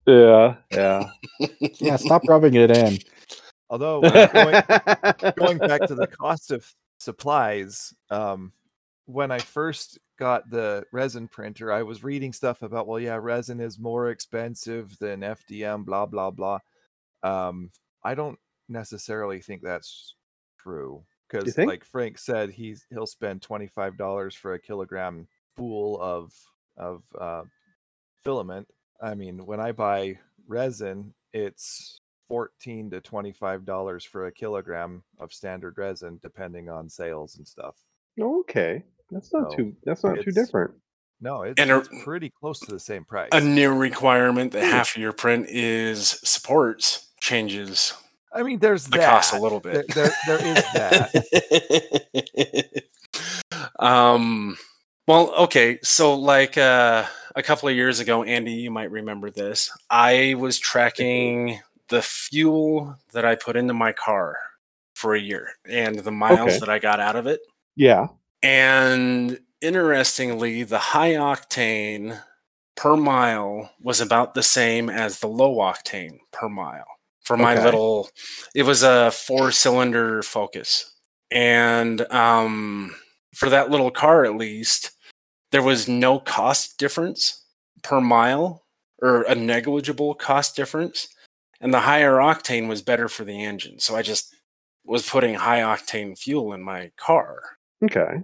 yeah, yeah. *laughs* Yeah. Stop rubbing it in. Although uh, going, *laughs* going back to the cost of supplies, um, when I first got the resin printer, I was reading stuff about, well, yeah, resin is more expensive than FDM, blah blah blah. Um, I don't necessarily think that's true because, like Frank said, he's he'll spend twenty five dollars for a kilogram spool of of uh, filament. I mean, when I buy resin, it's 14 to 25 dollars for a kilogram of standard resin depending on sales and stuff okay, that's not So, too. That's not too different. no it's, And a- it's pretty close to the same price A new requirement that *clears throat* half of your print is supports changes i mean there's the that cost a little There- bit. there, there is that *laughs* um well okay so like uh a couple of years ago andy you might remember this i was tracking the fuel that i put into my car for a year and the miles Okay. that i got out of it Yeah. and interestingly the high octane per mile was about the same as the low octane per mile for my Okay. little it was a four cylinder focus and um for that little car at least there was no cost difference per mile or a negligible cost difference and the higher octane was better for the engine so i just was putting high octane fuel in my car Okay.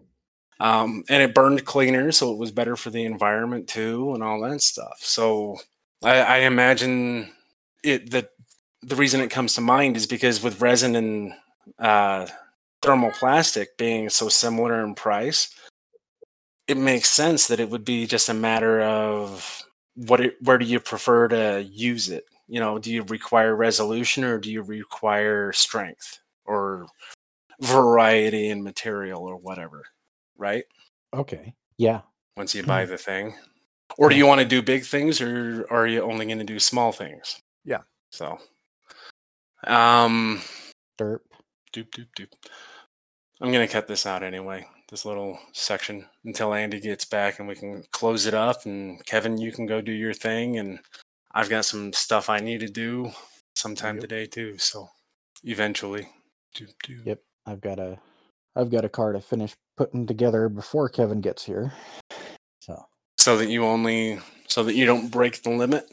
um, and it burned cleaner, so it was better for the environment too, and all that stuff. So I, I imagine it that the reason it comes to mind is because with resin and uh, thermoplastic being so similar in price, it makes sense that it would be just a matter of what it, where do you prefer to use it? You know, do you require resolution or do you require strength or variety in material or whatever? Right? Okay. Yeah. once you buy the thing? Or do you want to do big things or are you only going to do small things? Yeah. So, um, Derp. doop, doop, doop. I'm to cut this out anyway, this little section until Andy gets back and we can close it up. And Kevin, you can go do your thing. And I've got some stuff I need to do sometime Yep. today too. So, eventually. Doop, doop. Yep. I've got a I've got a car to finish putting together before Kevin gets here. So So that you only, so that you don't break the limit?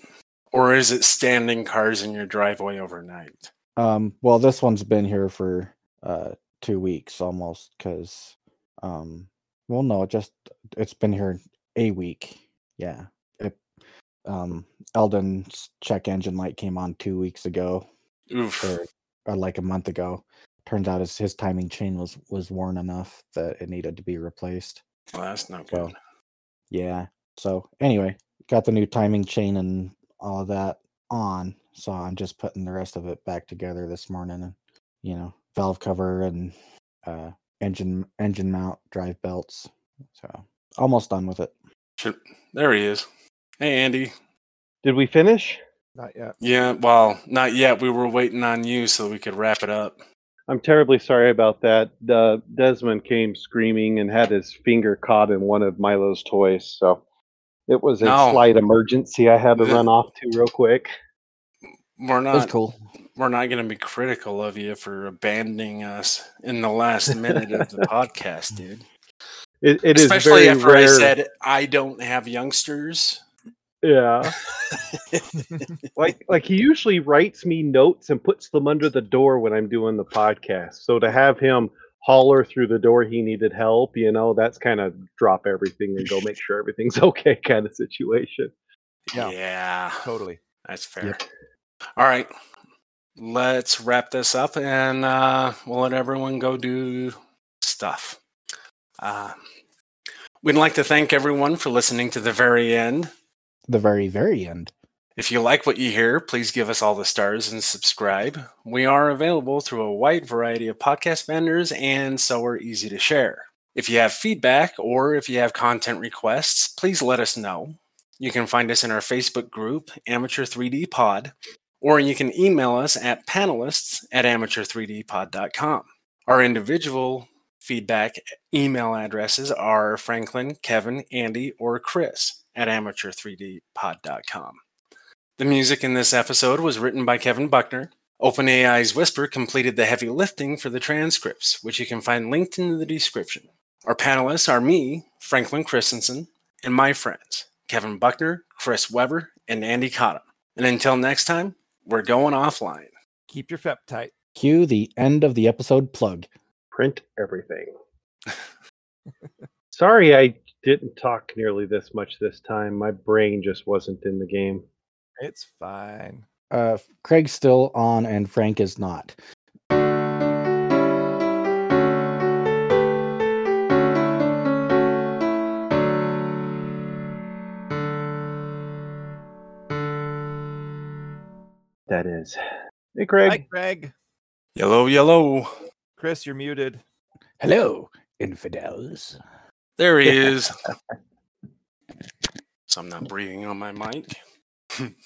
Or is it standing cars in your driveway overnight? Um well this one's been here for uh two weeks almost because um well no it just it's been here a week. Yeah. It um eldon's check engine light came on two weeks ago Oof. or, or like a month ago. Turns out his, his timing chain was was worn enough that it needed to be replaced. Well, that's not So, good. yeah. So anyway got the new timing chain and all of that on so i'm just putting the rest of it back together this morning and you know valve cover and uh engine engine mount drive belts so almost done with it Should- There he is. Hey, Andy. Did we finish? not yet Yeah, well, not yet. We were waiting on you so we could wrap it up. I'm terribly sorry about that. Uh, Desmond came screaming and had his finger caught in one of Milo's toys, so it was a No. slight emergency. I had to The- run off to real quick. We're that was not. cool We're not going to be critical of you for abandoning us in the last minute of the *laughs* podcast, dude. It, it is Especially very after rare. I said I don't have youngsters. yeah, *laughs* like like he usually writes me notes and puts them under the door when I'm doing the podcast. So to have him holler through the door he needed help, you know, that's kind of drop everything and go make sure everything's *laughs* okay kind of situation. Yeah. yeah totally that's fair. All right, let's wrap this up and uh, we'll let everyone go do stuff. Uh, we'd like to thank everyone for listening to the very end. the very, very end. If you like what you hear, please give us all the stars and subscribe. We are available through a wide variety of podcast vendors and so are easy to share. If you have feedback or if you have content requests, please let us know. You can find us in our Facebook group, Amateur 3D Pod, or you can email us at panelists at amateur3dpod.com. Our individual feedback email addresses are Franklin, Kevin, Andy, or Chris at amateur3dpod.com. The music in this episode was written by Kevin Buckner. OpenAI's Whisper completed the heavy lifting for the transcripts, which you can find linked in the description. Our panelists are me, Franklin Christensen, and my friends, Kevin Buckner, Chris Weber, and Andy Cottam. And until next time, we're going offline. Keep your FEP tight. Cue the end of the episode plug. Print everything. *laughs* Sorry, I didn't talk nearly this much this time. My brain just wasn't in the game. It's fine. Uh, Craig's still on and Frank is not. That is. Hey, Craig. Hi, Greg. Yellow, yellow. Chris, you're muted. Hello, infidels. There he *laughs* is. so I'm not breathing on my mic. *laughs*